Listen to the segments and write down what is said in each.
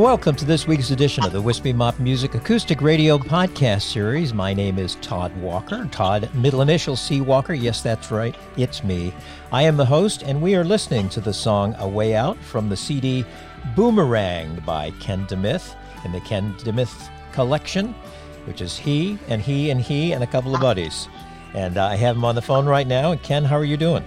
welcome to this week's edition of the Wispy Mop Music Acoustic Radio Podcast Series. My name is Todd Walker. Todd, middle initial C Walker. Yes, that's right. It's me. I am the host, and we are listening to the song A Way Out from the CD Boomerang by Ken DeMith in the Ken DeMith collection, which is he and he and he and a couple of buddies. And uh, I have him on the phone right now. And Ken, how are you doing?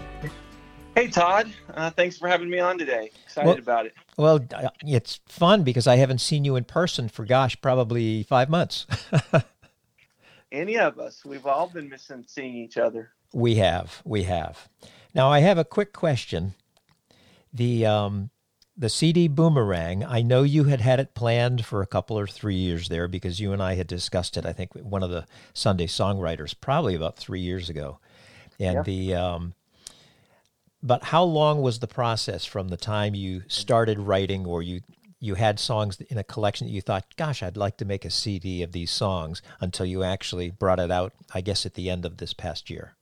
Hey, Todd. Uh, thanks for having me on today. Excited well, about it. Well, it's fun because I haven't seen you in person for, gosh, probably five months. Any of us. We've all been missing seeing each other. We have. We have. Now, I have a quick question. The, um, the CD Boomerang, I know you had had it planned for a couple or three years there because you and I had discussed it, I think, one of the Sunday songwriters, probably about three years ago. And yeah. the, um, but how long was the process from the time you started writing or you you had songs in a collection that you thought, gosh, I'd like to make a CD of these songs until you actually brought it out, I guess, at the end of this past year?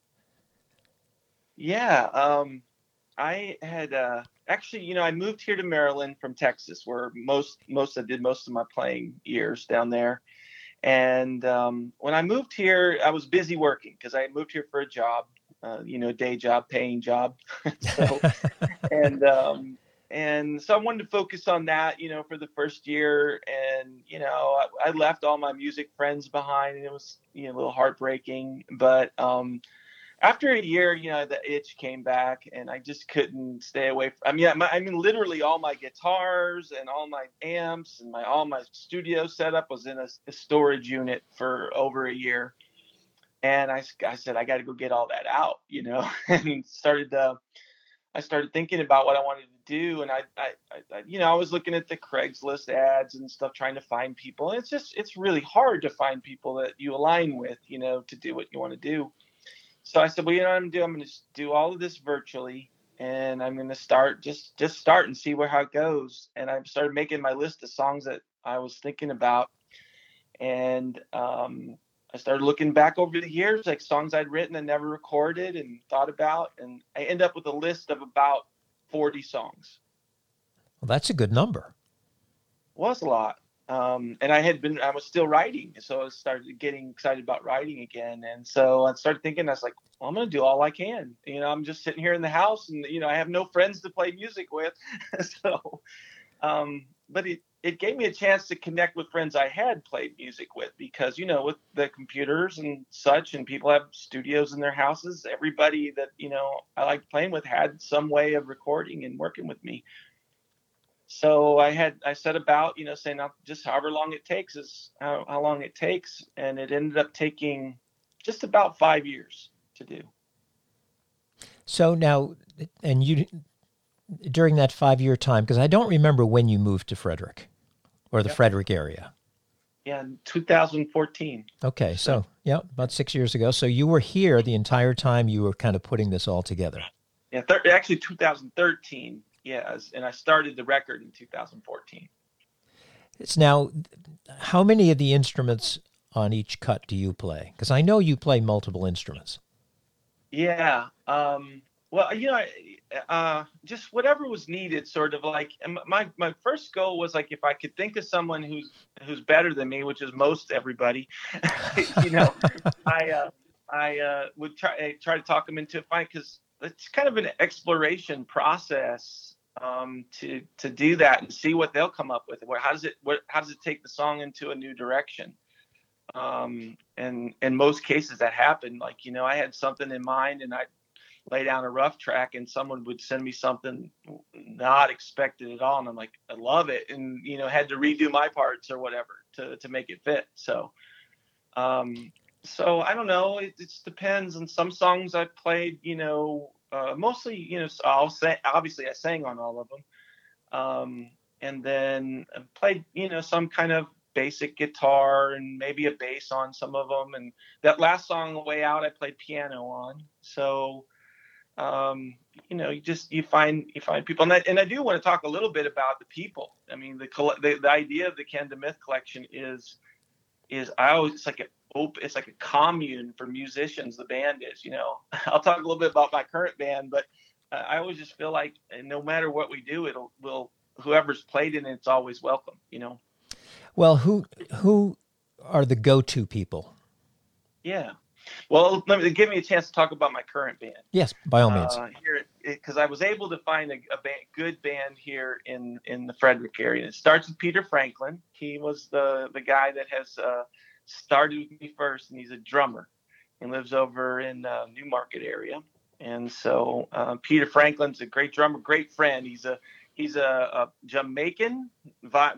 Yeah. Um, I had uh, actually, you know, I moved here to Maryland from Texas, where most most I did most of my playing years down there. And um, when I moved here, I was busy working because I moved here for a job uh, you know, day job, paying job. so, and um, and so I wanted to focus on that, you know, for the first year. And you know, I, I left all my music friends behind, and it was you know a little heartbreaking. But um, after a year, you know, the itch came back, and I just couldn't stay away. From, I mean, my, I mean, literally all my guitars and all my amps and my all my studio setup was in a, a storage unit for over a year and I, I said I got to go get all that out, you know, and started uh, I started thinking about what I wanted to do, and I, I, I, you know, I was looking at the Craigslist ads and stuff, trying to find people. And it's just it's really hard to find people that you align with, you know, to do what you want to do. So I said, well, you know what I'm gonna do? I'm gonna do all of this virtually, and I'm gonna start just just start and see where how it goes. And I started making my list of songs that I was thinking about, and um, I started looking back over the years, like songs I'd written and never recorded and thought about, and I end up with a list of about 40 songs. Well, that's a good number. Was a lot. Um, and I had been, I was still writing. So I started getting excited about writing again. And so I started thinking, I was like, well, I'm going to do all I can. You know, I'm just sitting here in the house and, you know, I have no friends to play music with. so, um, but it, it gave me a chance to connect with friends I had played music with because you know with the computers and such and people have studios in their houses everybody that you know I liked playing with had some way of recording and working with me so I had I set about you know saying I'll, just however long it takes is how, how long it takes, and it ended up taking just about five years to do. So now, and you during that five year time, because I don't remember when you moved to Frederick or the yep. Frederick area. Yeah, 2014. Okay, so yeah, about six years ago. So you were here the entire time you were kind of putting this all together. Yeah, thir- actually 2013. Yes, and I started the record in 2014. It's now, how many of the instruments on each cut do you play? Because I know you play multiple instruments. Yeah. Um, well, you know, uh, just whatever was needed, sort of like my my first goal was like if I could think of someone who's who's better than me, which is most everybody, you know, I uh, I uh, would try try to talk them into a fight because it's kind of an exploration process um, to to do that and see what they'll come up with. Where how does it what how does it take the song into a new direction? Um, and in most cases that happened. Like you know, I had something in mind and I lay down a rough track and someone would send me something not expected at all. And i'm like i love it. And you know had to redo my parts or whatever to, to make it fit. So um so i don't know. It, it depends. On some songs i played you know uh, mostly you know i'll say obviously i sang on all of them. Um and then I played you know some kind of basic guitar and maybe a bass on some of them. And that last song way out i played piano on. So um, you know, you just you find you find people, and I, and I do want to talk a little bit about the people. I mean, the the, the idea of the Ken DeMyth collection is is I always it's like a it's like a commune for musicians. The band is, you know. I'll talk a little bit about my current band, but uh, I always just feel like no matter what we do, it'll will whoever's played in it's always welcome, you know. Well, who who are the go-to people? Yeah. Well, let me give me a chance to talk about my current band. Yes, by all means. Uh, here, because I was able to find a, a band, good band here in in the Frederick area. It starts with Peter Franklin. He was the the guy that has uh, started with me first, and he's a drummer. He lives over in uh, New Market area, and so uh, Peter Franklin's a great drummer, great friend. He's a he's a, a Jamaican via,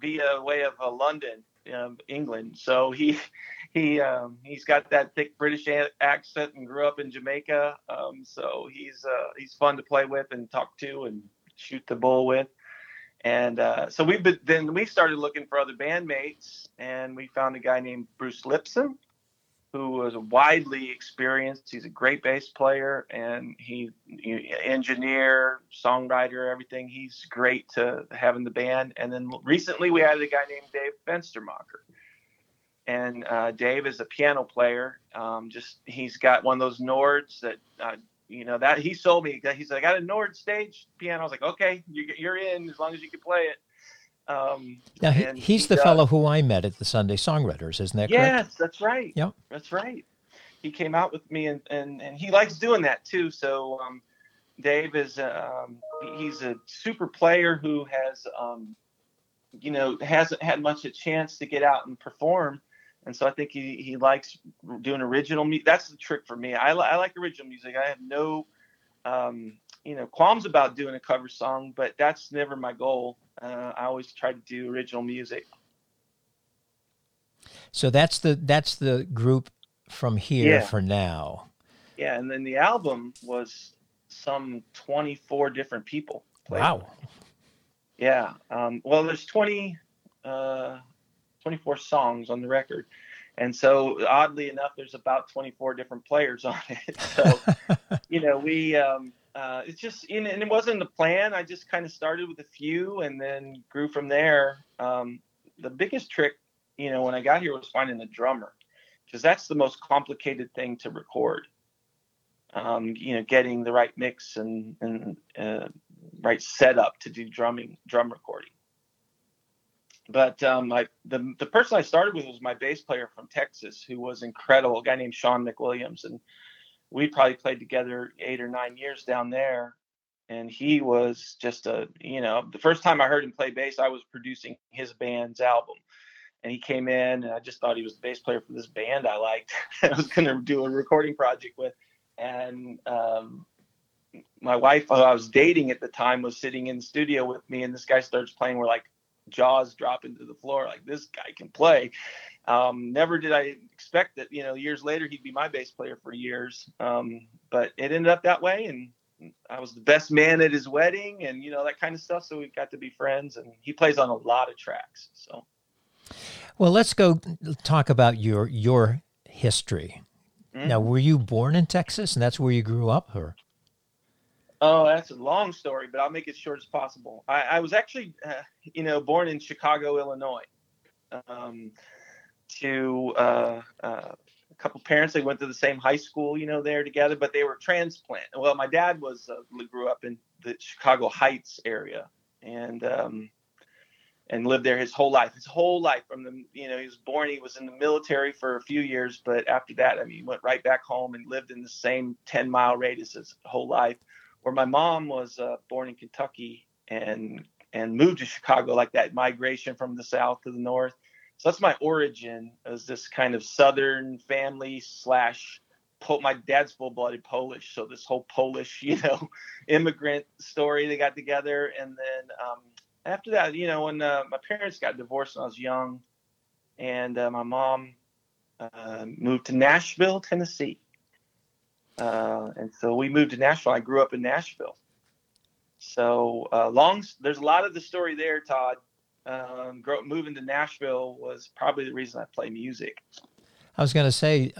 via way of uh, London, um, England. So he he um, he's got that thick British accent and grew up in Jamaica. Um, so he's uh, he's fun to play with and talk to and shoot the bull with. And uh, so we then we started looking for other bandmates, and we found a guy named Bruce Lipson, who was widely experienced. He's a great bass player, and he, he engineer, songwriter, everything. He's great to have in the band. And then recently we had a guy named Dave Fenstermacher and uh, Dave is a piano player. Um, just he's got one of those Nords that uh, you know that he sold me. He said I got a Nord stage piano. I was like, okay, you, are in as long as you can play it. Um, now he, he's he the fellow who I met at the Sunday Songwriters, isn't that correct? Yes, that's right. Yep, that's right. He came out with me, and and, and he likes doing that too. So um, Dave is um, he's a super player who has um, you know hasn't had much a chance to get out and perform and so I think he, he likes doing original music. That's the trick for me. I, li- I like original music. I have no, um, you know, qualms about doing a cover song, but that's never my goal. Uh, I always try to do original music. So that's the that's the group from here yeah. for now. Yeah, and then the album was some 24 different people. Wow. Yeah. Um, well, there's 20. Uh, 24 songs on the record. And so, oddly enough, there's about 24 different players on it. So, you know, we, um, uh, it's just, and it wasn't the plan. I just kind of started with a few and then grew from there. Um, the biggest trick, you know, when I got here was finding a drummer because that's the most complicated thing to record. Um, you know, getting the right mix and, and uh, right setup to do drumming, drum recording but um, the the person I started with was my bass player from Texas, who was incredible, a guy named Sean McWilliams, and we probably played together eight or nine years down there. And he was just a, you know, the first time I heard him play bass, I was producing his band's album, and he came in, and I just thought he was the bass player for this band I liked. I was going to do a recording project with, and um, my wife, who I was dating at the time, was sitting in the studio with me, and this guy starts playing. We're like, jaws dropping to the floor, like this guy can play. Um, never did I expect that, you know, years later he'd be my bass player for years. Um, but it ended up that way, and I was the best man at his wedding, and you know that kind of stuff. So we got to be friends, and he plays on a lot of tracks. So, well, let's go talk about your your history. Mm-hmm. Now, were you born in Texas, and that's where you grew up, or? Oh, that's a long story, but I'll make it short as possible. I, I was actually, uh, you know, born in Chicago, Illinois. Um, to uh, uh, a couple parents. They went to the same high school, you know, there together, but they were transplant. Well, my dad was uh, grew up in the Chicago Heights area, and um, and lived there his whole life. His whole life from the you know he was born. He was in the military for a few years, but after that, I mean, he went right back home and lived in the same ten mile radius his whole life. Where my mom was uh, born in Kentucky and and moved to Chicago like that migration from the south to the north. So that's my origin as this kind of Southern family slash. My dad's full-blooded Polish, so this whole Polish, you know, immigrant story they got together, and then um, after that, you know, when uh, my parents got divorced when I was young, and uh, my mom uh, moved to Nashville, Tennessee, uh, and so we moved to Nashville. I grew up in Nashville, so uh, long. There's a lot of the story there, Todd um, grow, moving to Nashville was probably the reason I play music. I was going to say,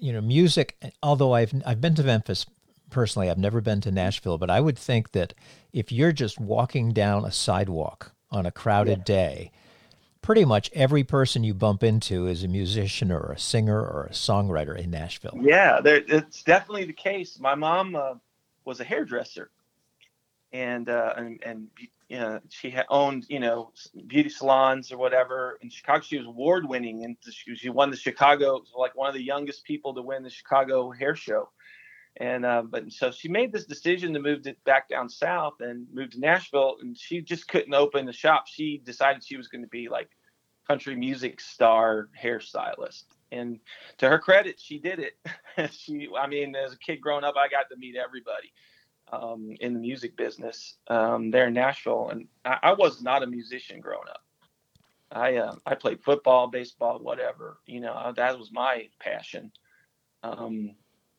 you know, music. Although I've I've been to Memphis personally, I've never been to Nashville, but I would think that if you're just walking down a sidewalk on a crowded yeah. day, pretty much every person you bump into is a musician or a singer or a songwriter in Nashville. Yeah, there, it's definitely the case. My mom uh, was a hairdresser, and uh, and and you know, she had owned, you know, beauty salons or whatever in Chicago. She was award winning and she won the Chicago, like one of the youngest people to win the Chicago hair show. And, uh, but so she made this decision to move to, back down south and move to Nashville. And she just couldn't open the shop. She decided she was going to be like country music star hairstylist. And to her credit, she did it. she, I mean, as a kid growing up, I got to meet everybody um, in the music business um, there in Nashville, and I, I, was not a musician growing up. I uh, I played football, baseball, whatever. You know, that was my passion. Um,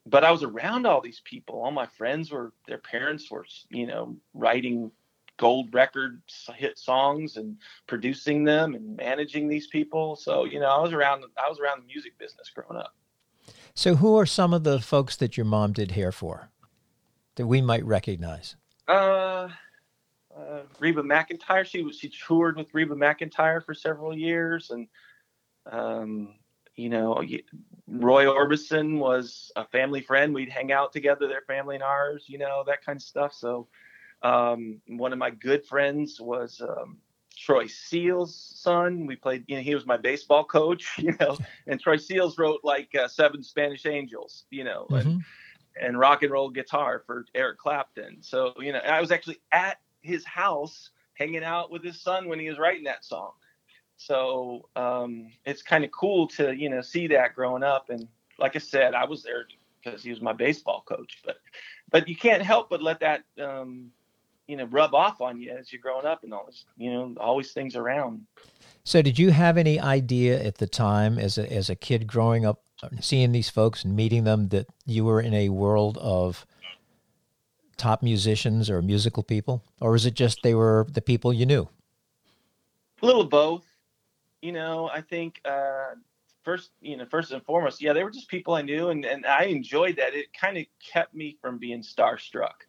but I was around all these people. All my friends were their parents were you know writing gold record hit songs and producing them and managing these people. So you know, I was around I was around the music business growing up. So, who are some of the folks that your mom did hair for? that we might recognize? Uh, uh, Reba McEntire. She was she toured with Reba McEntire for several years, and um, you know, Roy Orbison was a family friend. We'd hang out together, their family and ours, you know, that kind of stuff. So, um, one of my good friends was um, Troy Seals' son. We played, you know, he was my baseball coach, you know, and Troy Seals wrote like uh, Seven Spanish Angels, you know, mm-hmm. and and rock and roll guitar for Eric Clapton. So, you know, I was actually at his house hanging out with his son when he was writing that song. So um, it's kind of cool to, you know, see that growing up. And like I said, I was there because he was my baseball coach. But but you can't help but let that, um, you know, rub off on you as you're growing up and all this, you know, always things around. So did you have any idea at the time as a, as a kid growing up seeing these folks and meeting them that you were in a world of top musicians or musical people, or is it just they were the people you knew? A little of both. You know, I think uh, first, you know, first and foremost, yeah, they were just people I knew, and and I enjoyed that. It kind of kept me from being starstruck.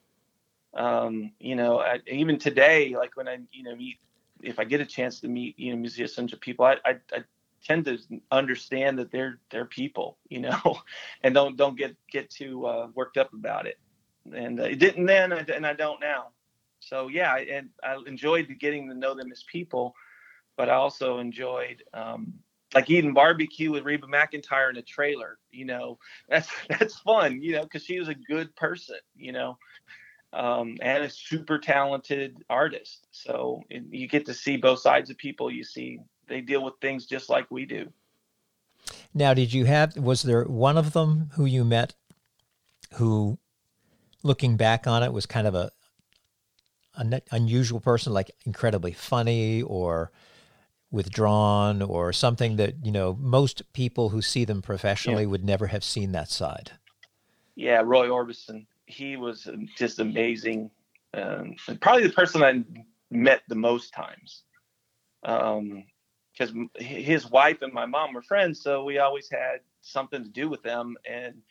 Um, you know, I, even today, like when I, you know, meet if I get a chance to meet, you know, musicians or people, I, I, I tend to understand that they're they're people, you know, and don't don't get get too uh, worked up about it. And uh, it didn't then, and I don't now. So yeah, and I enjoyed getting to know them as people, but I also enjoyed um, like eating barbecue with Reba McEntire in a trailer. You know, that's that's fun. You know, because she was a good person. You know. Um, and a super talented artist. So you get to see both sides of people. You see they deal with things just like we do. Now, did you have was there one of them who you met who looking back on it, was kind of a an unusual person, like incredibly funny or withdrawn or something that you know most people who see them professionally yeah. would never have seen that side. Yeah, Roy Orbison, he was just amazing. Um, probably the person I met the most times. Um, because his wife and my mom were friends, so we always had something to do with them. And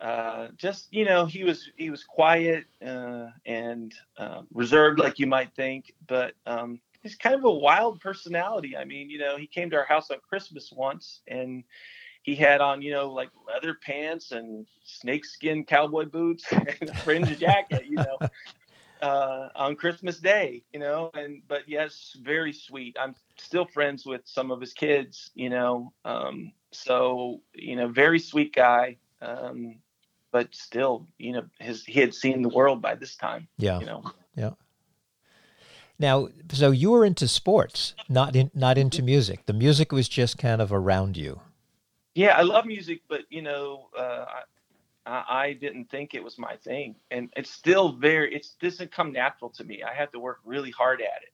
uh, just you know, he was he was quiet uh, and uh, reserved, like you might think, but um, he's kind of a wild personality. I mean, you know, he came to our house on Christmas once, and he had on, you know, like leather pants and snakeskin cowboy boots and a fringe jacket, you know, uh, on Christmas Day, you know, and but yes, very sweet. I'm still friends with some of his kids, you know, um, so you know, very sweet guy, um, but still, you know, his he had seen the world by this time. Yeah, you know, yeah. Now, so you were into sports, not in, not into music. The music was just kind of around you. Yeah, I love music, but you know, uh, I, I didn't think it was my thing, and it's still very. It doesn't come natural to me. I have to work really hard at it.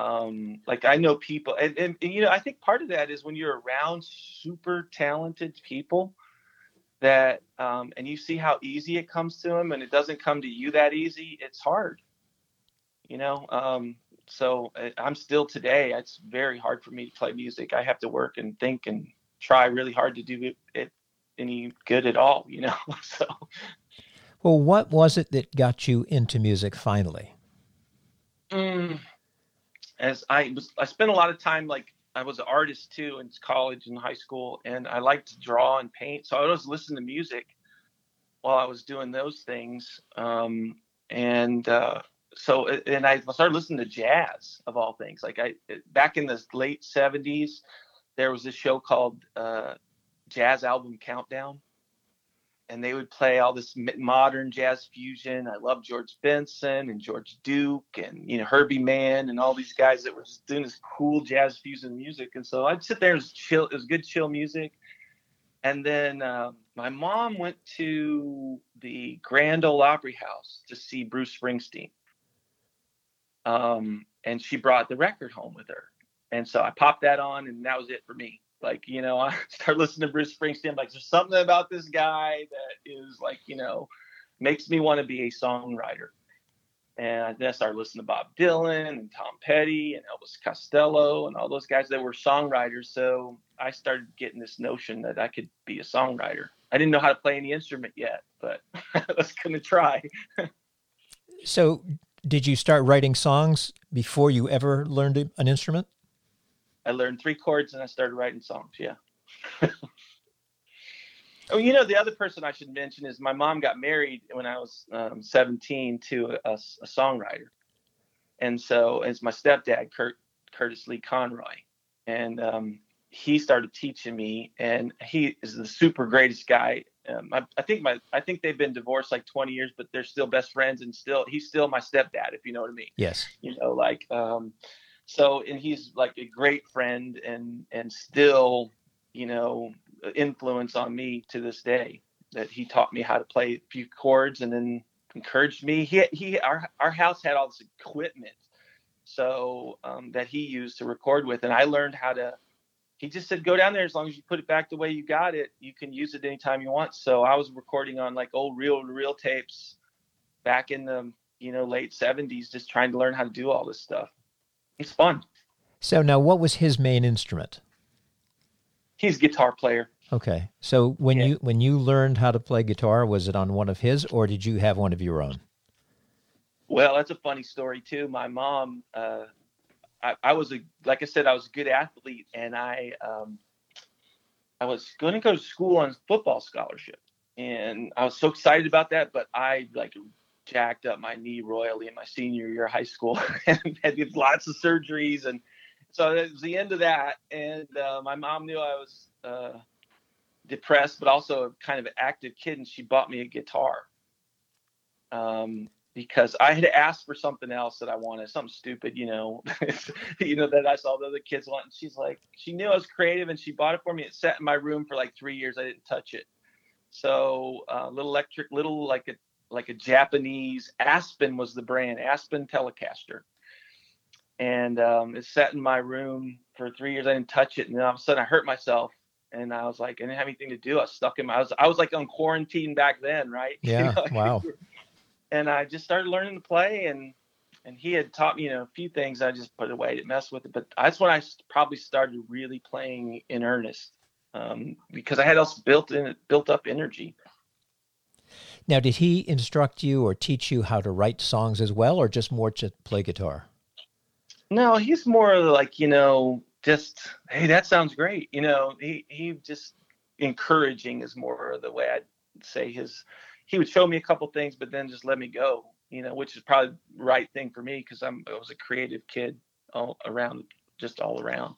Um, like I know people, and, and, and you know, I think part of that is when you're around super talented people that, um, and you see how easy it comes to them, and it doesn't come to you that easy. It's hard you know um, so uh, i'm still today it's very hard for me to play music. I have to work and think and try really hard to do it any good at all you know so. Well what was it that got you into music finally? Mm, as i was i spent a lot of time like i was an artist too in college and high school and i liked to draw and paint so i was listening to music while i was doing those things um, and uh, so and I started listening to jazz of all things. Like I back in the late '70s, there was this show called uh, Jazz Album Countdown, and they would play all this modern jazz fusion. I love George Benson and George Duke and you know Herbie Mann and all these guys that were just doing this cool jazz fusion music. And so I'd sit there and chill. It was good chill music. And then uh, my mom went to the Grand Ole Opry House to see Bruce Springsteen um, and she brought the record home with her. And so I popped that on, and that was it for me. Like, you know, I started listening to Bruce Springsteen. Like, there's something about this guy that is like, you know, makes me want to be a songwriter. And then I started listening to Bob Dylan and Tom Petty and Elvis Costello and all those guys that were songwriters. So I started getting this notion that I could be a songwriter. I didn't know how to play any instrument yet, but I was going to try. so did you start writing songs before you ever learned an instrument? I learned three chords and I started writing songs. Yeah. oh, you know, the other person I should mention is my mom got married when I was um, 17 to a, a, songwriter. And so it's my stepdad, Kurt, Curtis Lee Conroy. And um, he started teaching me, and he is the super greatest guy um, I, I, think my I think they've been divorced like 20 years, but they're still best friends, and still he's still my stepdad, if you know what I mean. Yes. You know, like um, so, and he's like a great friend, and and still, you know, influence on me to this day. That he taught me how to play a few chords, and then encouraged me. He he our our house had all this equipment, so um, that he used to record with, and I learned how to he just said, go down there as long as you put it back the way you got it. You can use it anytime you want. So I was recording on like old reel to reel tapes back in the you know late 70s, just trying to learn how to do all this stuff. It's fun. So now, what was his main instrument? He's a guitar player. Okay. So when yeah. you when you learned how to play guitar, was it on one of his, or did you have one of your own? Well, that's a funny story too. My mom uh, I, I, was a like I said, I was a good athlete, and I um, I was going to go to school on football scholarship, and I was so excited about that. But I like jacked up my knee royally in my senior year of high school, and had lots of surgeries, and so it was the end of that. And uh, my mom knew I was uh, depressed, but also kind of an active kid, and she bought me a guitar. Um, because I had asked for something else that I wanted, something stupid, you know, you know, that I saw the other kids want. And she's like, she knew I was creative and she bought it for me. It sat in my room for like three years. I didn't touch it. So, uh, little electric, little like a like a Japanese Aspen was the brand, Aspen Telecaster. And um, it sat in my room for three years. I didn't touch it, and then all of a sudden I hurt myself, and I was like, I didn't have anything to do. I was stuck in my. I was I was like on quarantine back then, right? Yeah. You know? wow. And I just started learning to play, and and he had taught me, you know, a few things. I just put away to mess with it, but that's when I probably started really playing in earnest um, because I had also built in built up energy. Now, did he instruct you or teach you how to write songs as well, or just more to play guitar? No, he's more like you know, just hey, that sounds great. You know, he he just encouraging is more the way I'd say his. He would show me a couple things, but then just let me go. You know, which is probably the right thing for me because I'm I was a creative kid all around, just all around.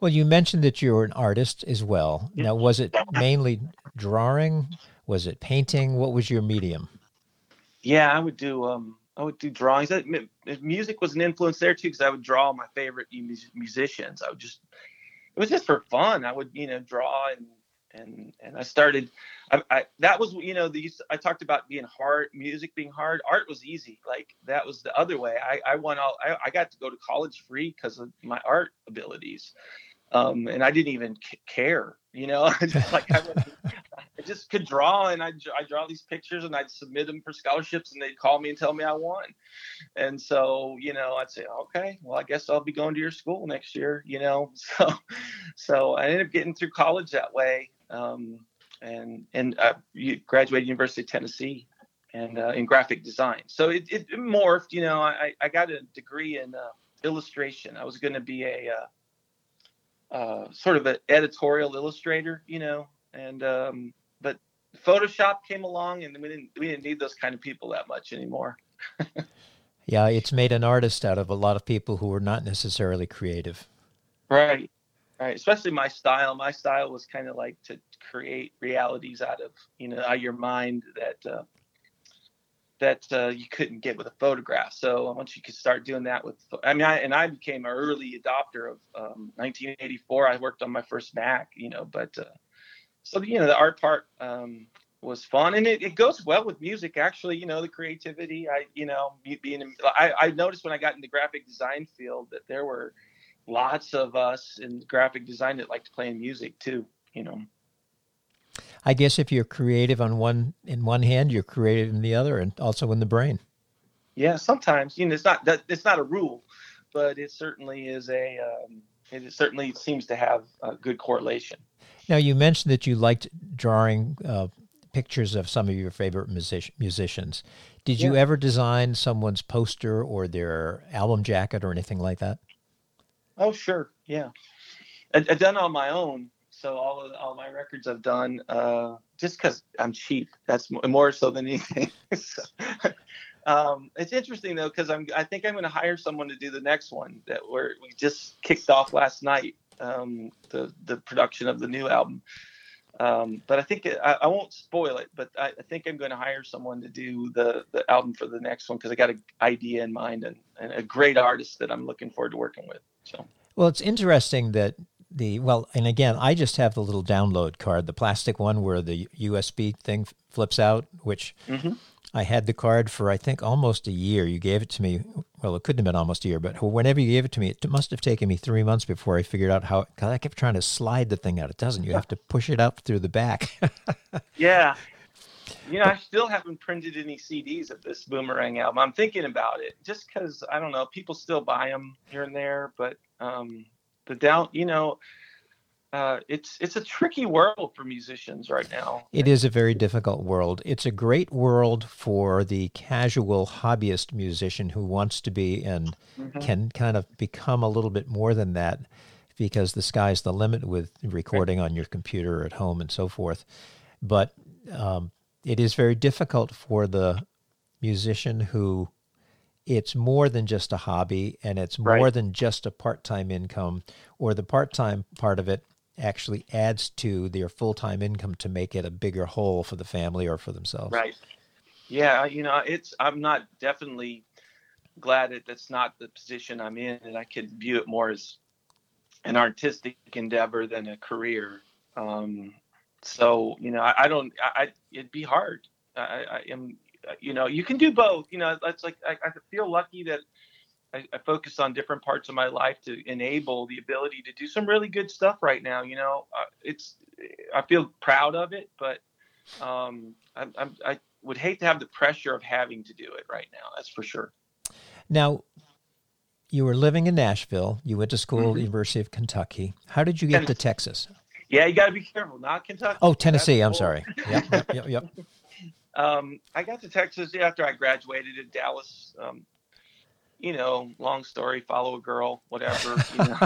Well, you mentioned that you're an artist as well. Now, was it mainly drawing? Was it painting? What was your medium? Yeah, I would do um I would do drawings. Music was an influence there too because I would draw my favorite musicians. I would just it was just for fun. I would you know draw and and and I started. I, I that was you know these I talked about being hard, music being hard. Art was easy. Like that was the other way. I I went all I, I got to go to college free because of my art abilities um, and I didn't even care, you know, like I, I, just could draw and I I draw these pictures and I'd submit them for scholarships and they'd call me and tell me I won, and so you know I'd say okay, well I guess I'll be going to your school next year, you know, so so I ended up getting through college that way, um, and and I graduated University of Tennessee and uh, in graphic design, so it, it morphed, you know, I I got a degree in uh, illustration. I was going to be a uh, uh, sort of an editorial illustrator, you know, and um, but Photoshop came along, and we didn't we didn't need those kind of people that much anymore. yeah, it's made an artist out of a lot of people who were not necessarily creative. Right, right. Especially my style. My style was kind of like to create realities out of you know out of your mind that uh, that uh, you couldn't get with a photograph. So once you could start doing that with, I mean, I, and I became an early adopter of um, 1984. I worked on my first Mac, you know, but uh, so you know the art part um, was fun, and it, it, goes well with music. Actually, you know, the creativity. I, you know, being, I, I noticed when I got in the graphic design field that there were lots of us in graphic design that liked playing music too. You know. I guess if you're creative on one in one hand, you're creative in the other, and also in the brain. Yeah, sometimes you know it's not that it's not a rule, but it certainly is a. Um, it certainly seems to have a good correlation. Now you mentioned that you liked drawing uh, pictures of some of your favorite music- musicians. Did yeah. you ever design someone's poster or their album jacket or anything like that? Oh, sure. Yeah, I, have done on my own so all of all my records I've done uh, just because I'm cheap. That's more so than anything. so, um, it's interesting though because I'm I think I'm going to hire someone to do the next one that we're, we just kicked off last night. Um, the the production of the new album. Um, but I think it, I, I, won't spoil it. But I, I think I'm going to hire someone to do the the album for the next one because I got an idea in mind and, and a great artist that I'm looking forward to working with. So. Well, it's interesting that the well, and again, I just have the little download card, the plastic one where the USB thing flips out, which mm-hmm. I had the card for I think almost a year. You gave it to me. Well, it couldn't have been almost a year, but whenever you gave it to me, it must have taken me three months before I figured out how. Because I kept trying to slide the thing out. It doesn't. You have to push it up through the back. yeah, you know, I still haven't printed any CDs of this Boomerang album. I'm thinking about it just because I don't know. People still buy them here and there, but um, the down, you know, uh, it's it's a tricky world for musicians right now. It is a very difficult world. It's a great world for the casual hobbyist musician who wants to be and mm-hmm. can kind of become a little bit more than that because the sky's the limit with recording on your computer at home and so forth. But um, it is very difficult for the musician who it's more than just a hobby and it's more right. than just a part-time income or the part-time part of it actually adds to their full-time income to make it a bigger whole for the family or for themselves. Right. Yeah you know it's i'm not definitely glad that that's not the position i'm in and i could view it more as an artistic endeavor than a career. Um, so you know I, I don't I, it'd be hard I, I am, you know, you can do both. You know, it's like I, I feel lucky that I, I focus on different parts of my life to enable the ability to do some really good stuff right now. You know, uh, it's I feel proud of it, but um, I, I, I would hate to have the pressure of having to do it right now. That's for sure. Now, you were living in Nashville. You went to school mm-hmm. University of Kentucky. How did you get Tennessee. to Texas? Yeah, you got to be careful. Not Kentucky. Oh, Tennessee. I'm sorry. Yep, yep, yep. yep. Um, I got to Texas after I graduated in Dallas. Um, you know, long story, follow a girl, whatever. You know.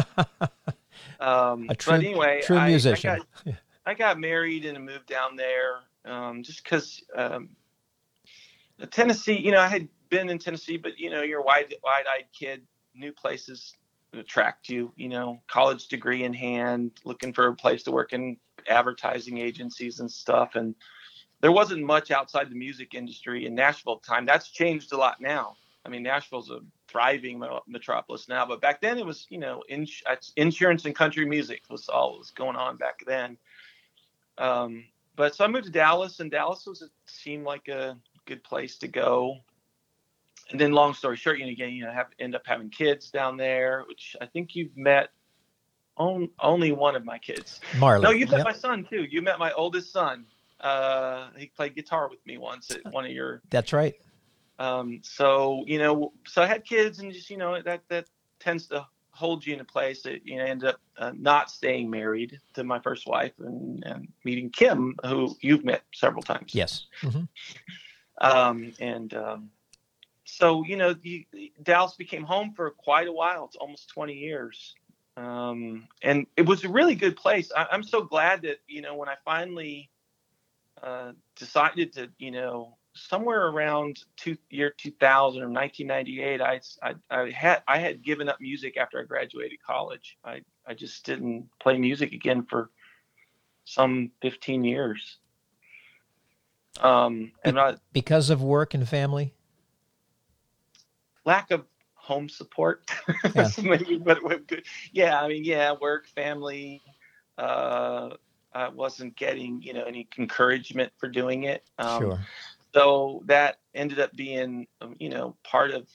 um, a true, but anyway, true musician. I, I, got, I, got, married and moved down there um, just because um, Tennessee. You know, I had been in Tennessee, but you know, you're a wide, wide-eyed kid, new places attract you. You know, college degree in hand, looking for a place to work in advertising agencies and stuff, and there wasn't much outside the music industry in Nashville at the time. That's changed a lot now. I mean, Nashville's a thriving metropolis now, but back then it was, you know, ins- insurance and country music was all was going on back then. Um, but so I moved to Dallas, and Dallas was it seemed like a good place to go. And then, long story short, you know, again, you know, have end up having kids down there, which I think you've met on, only one of my kids. Marley. No, you met yep. my son too. You met my oldest son. Uh, he played guitar with me once at one of your. That's right. Um, so you know, so I had kids, and just you know that that tends to hold you in a place that you know end up uh, not staying married to my first wife and, and, meeting Kim, who you've met several times. Yes. Mm-hmm. Um, and um, so you know, the, Dallas became home for quite a while. It's almost 20 years. Um, and it was a really good place. I, am so glad that you know when I finally uh, decided to you know somewhere around two, year 2000 or 1998, I, I, I, had I had given up music after I graduated college. I, I just didn't play music again for some 15 years. Um, and I, because of work and family, lack of home support, yeah. maybe, but. Yeah, I mean, yeah, work, family. Uh, I wasn't getting, you know, any encouragement for doing it. Um, sure so that ended up being um, you know part of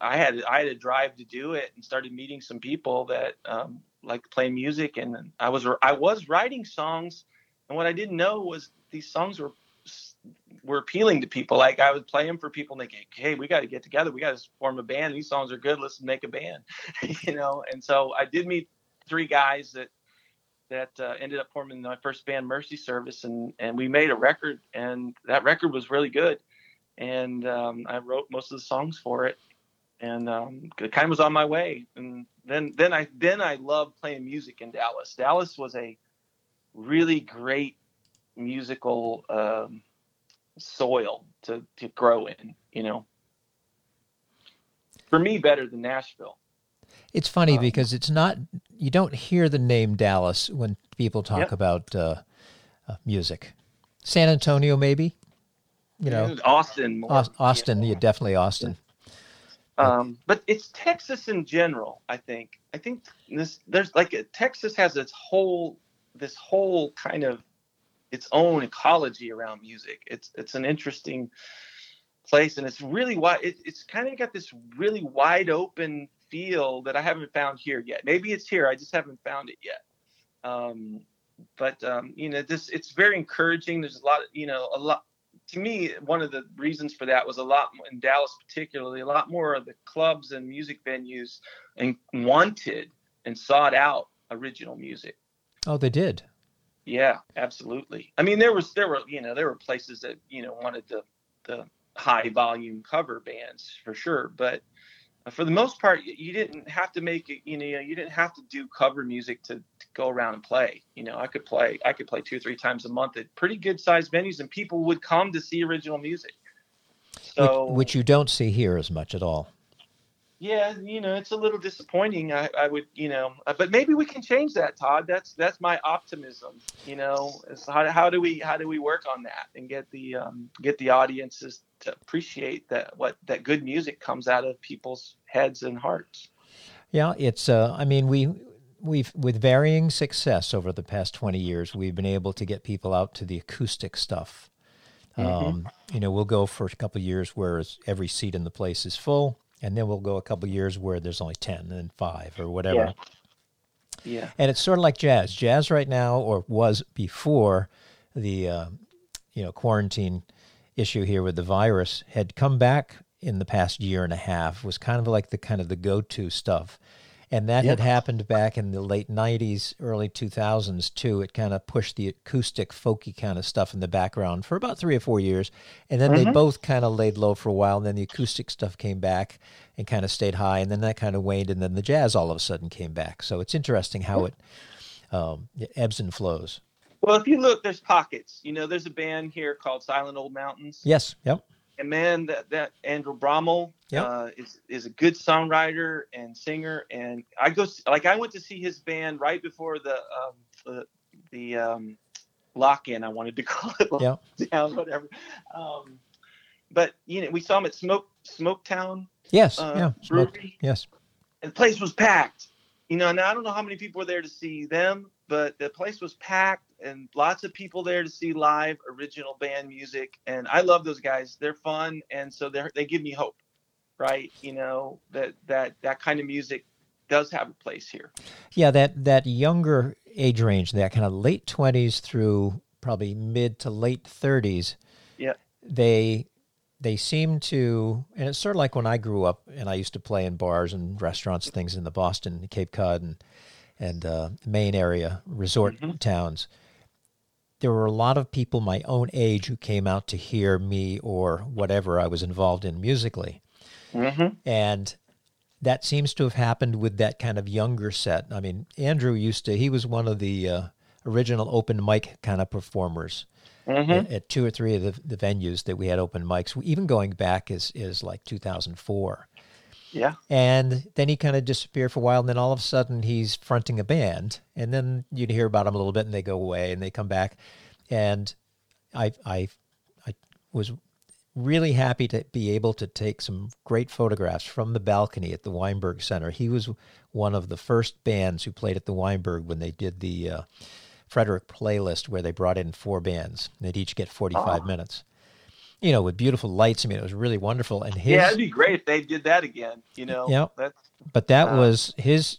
i had i had a drive to do it and started meeting some people that um, like play music and i was i was writing songs and what i didn't know was these songs were were appealing to people. Like i would play them for people and they go hey we got to get together. We got to form a band. These songs are good. Let's make a band. You know? And so i did meet three guys that that uh, ended up forming my first band, Mercy Service, and and we made a record, and that record was really good, and um, I wrote most of the songs for it, and um, it kind of was on my way, and then then I then I loved playing music in Dallas. Dallas was a really great musical um, soil to to grow in, you know. For me, better than Nashville. It's funny um, because it's not you don't hear the name Dallas when people talk yep. about uh, uh, music. San Antonio, maybe. You know, Austin. More, Austin, yeah, definitely Austin. Um, but it's Texas in general. I think. I think this there's like a, Texas has its whole this whole kind of its own ecology around music. It's it's an interesting place, and it's really wide. It, it's kind of got this really wide open feel that I haven't found here yet. Maybe it's here. I just haven't found it yet. Um, but um, you know, this it's very encouraging. There's a lot, you know, a lot. To me, one of the reasons for that was a lot in Dallas, particularly, a lot more of the clubs and music venues and wanted and sought out original music. Oh, they did. Yeah, absolutely. I mean, there was there were you know there were places that you know wanted the the high volume cover bands for sure, but for the most part, you didn't have to make it. You know, you didn't have to do cover music to, to, go around and play. You know, I could play. I could play two or three times a month at pretty good sized venues, and people would come to see original music. So, which, which you don't see here as much at all yeah, you know, it's a little disappointing. I, I would, you know, uh, but maybe we can change that, Todd. That's that's my optimism. You know, how, how do we how do we work on that and get the um, get the audiences to appreciate that what that good music comes out of people's heads and hearts. Yeah, it's. Uh, I mean, we we've with varying success over the past twenty years, we've been able to get people out to the acoustic stuff Um, you know, we'll go for a couple of years where every seat in the place is full, and then we'll go a couple of years where there's only ten and five or whatever. Yeah. And it's sort of like jazz. Jazz right now, or was before the uh, you know quarantine issue here with the virus, had come back in the past year and a half. Was kind of like the kind of the go-to stuff, and that had happened back in the late '90s, early 2000s too. It kind of pushed the acoustic, folky kind of stuff in the background for about three or four years, and then they both kind of laid low for a while. And then the acoustic stuff came back and kind of stayed high, and then that kind of waned, and then the jazz all of a sudden came back. So it's interesting how it um, it ebbs and flows. Well, if you look, there's pockets. You know, there's a band here called Silent Old Mountains. Yes. Yep. And man, that, that Andrew Brommel Yep. uh, is is a good songwriter and singer. And I go like I went to see his band right before the um, the, the um, lock in. I wanted to call it Yep. lockdown, whatever. Um, but you know, we saw him at Smoke Smoketown Yes. uh, yeah. Smoke- Brewery, Yes. and the place was packed. You know, now I don't know how many people were there to see them, but the place was packed and lots of people there to see live original band music. And I love those guys. They're fun, and so they they give me hope, right? You know that that that kind of music does have a place here. Yeah. That that younger age range, that kind of late twenties through probably mid to late thirties. Yeah. They they seem to, and it's sort of like when I grew up and I used to play in bars and restaurants, things in the Boston, Cape Cod, and and uh, Maine area resort towns. There were a lot of people my own age who came out to hear me or whatever I was involved in musically. Mm-hmm. and that seems to have happened with that kind of younger set. I mean, Andrew used to; he was one of the uh, original open mic kind of performers Mm-hmm. at, at two or three of the, the venues that we had open mics. Even going back is is like 2004, Yeah. and then he kind of disappeared for a while, and then all of a sudden he's fronting a band, and then you'd hear about him a little bit, and they go away, and they come back, and I I I was really happy to be able to take some great photographs from the balcony at the Weinberg Center. He was one of the first bands who played at the Weinberg when they did the uh, Frederick playlist, where they brought in four bands. and They'd each get 45 minutes. You know, with beautiful lights. I mean, it was really wonderful. And his, yeah, it'd be great if they did that again. You know. yeah. That's but that Uh, was his,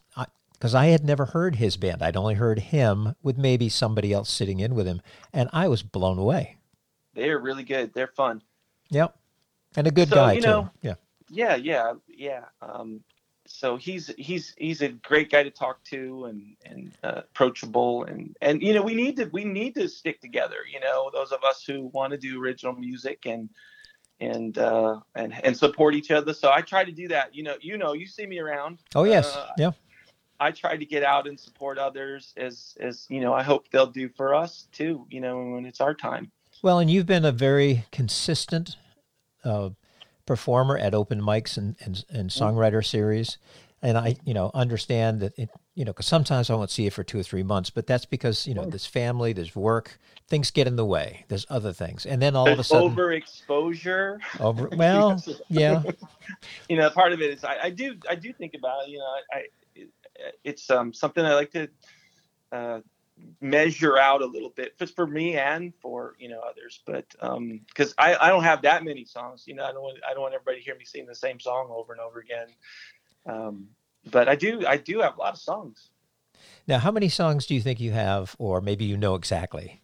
because I had never heard his band. I'd only heard him with maybe somebody else sitting in with him, and I was blown away. they're really good. They're fun. Yep, and a good So, guy you too. know- yeah, Yeah, yeah, yeah. Um, so he's he's he's a great guy to talk to and and uh, approachable and and you know we need to we need to stick together. You know, those of us who want to do original music and and uh, and and support each other. So I try to do that. You know, you know, you see me around. Oh yes, Uh, yeah. I try to get out and support others as as you know. I hope they'll do for us too. You know, when it's our time. Well, and you've been a very consistent uh, performer at open mics and, and and songwriter series, and I you know understand that it you know because sometimes I won't see you for two or three months, but that's because you know there's family, there's work, things get in the way, there's other things, and then all of a sudden, overexposure. over well, yeah, you know, part of it is I, I do I do think about. You know, I, I it's um something I like to uh, measure out a little bit, just for me and for you know others. But um, because I I don't have that many songs. You know, I don't want I don't want everybody to hear me sing the same song over and over again. Um, but I do I do have a lot of songs Now, how many songs do you think you have, or maybe you know exactly?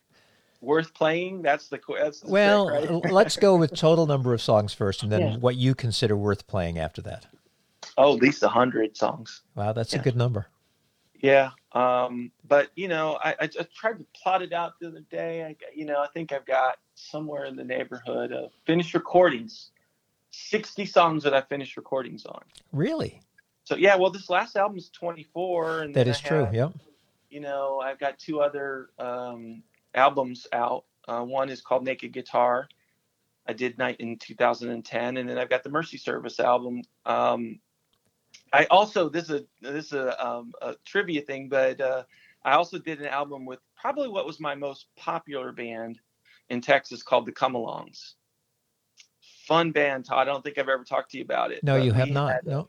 worth playing. That's the question Well, trick, right? let's go with total number of songs first, and then Yeah. what you consider worth playing after that. oh, at least a hundred songs. Wow, that's a good number. Yeah, um, but you know, I, I tried to plot it out the other day. I, you know, I think I've got somewhere in the neighborhood of finished recordings, sixty songs that I finished recordings on. Really, So yeah, well, this last album's twenty four, and that then I true. Yep. You know, I've got two other um, albums out. Uh, one is called Naked Guitar. I did night in 2010, and then I've got the Mercy Service album. Um, I also this is a this is a, um, a trivia thing, but uh, I also did an album with probably what was my most popular band in Texas called the Come Alongs. Fun band, Todd. I don't think I've ever talked to you about it. No, you have not. had, No.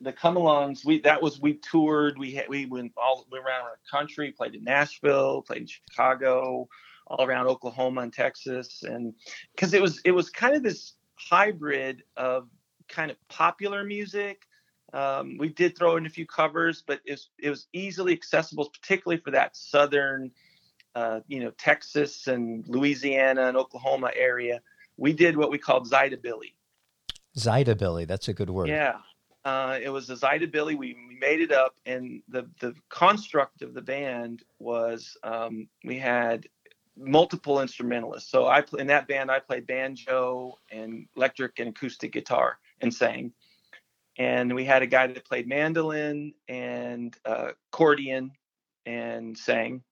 the come-alongs. We that was we toured. We had, we went all we around the country. Played in Nashville. Played in Chicago. all around Oklahoma and Texas, and because it was it was kind of this hybrid of kind of popular music. Um, we did throw in a few covers, but it was, it was easily accessible, particularly for that southern, uh, you know, Texas and Louisiana and Oklahoma area. We did what we called Zydabilly. Zydabilly, that's a good word. Yeah, uh, it was a Zydabilly. We, we made it up, and the the construct of the band was um, we had multiple instrumentalists. So I in that band I played banjo and electric and acoustic guitar and sang. And we had a guy that played mandolin and uh, accordion and sang.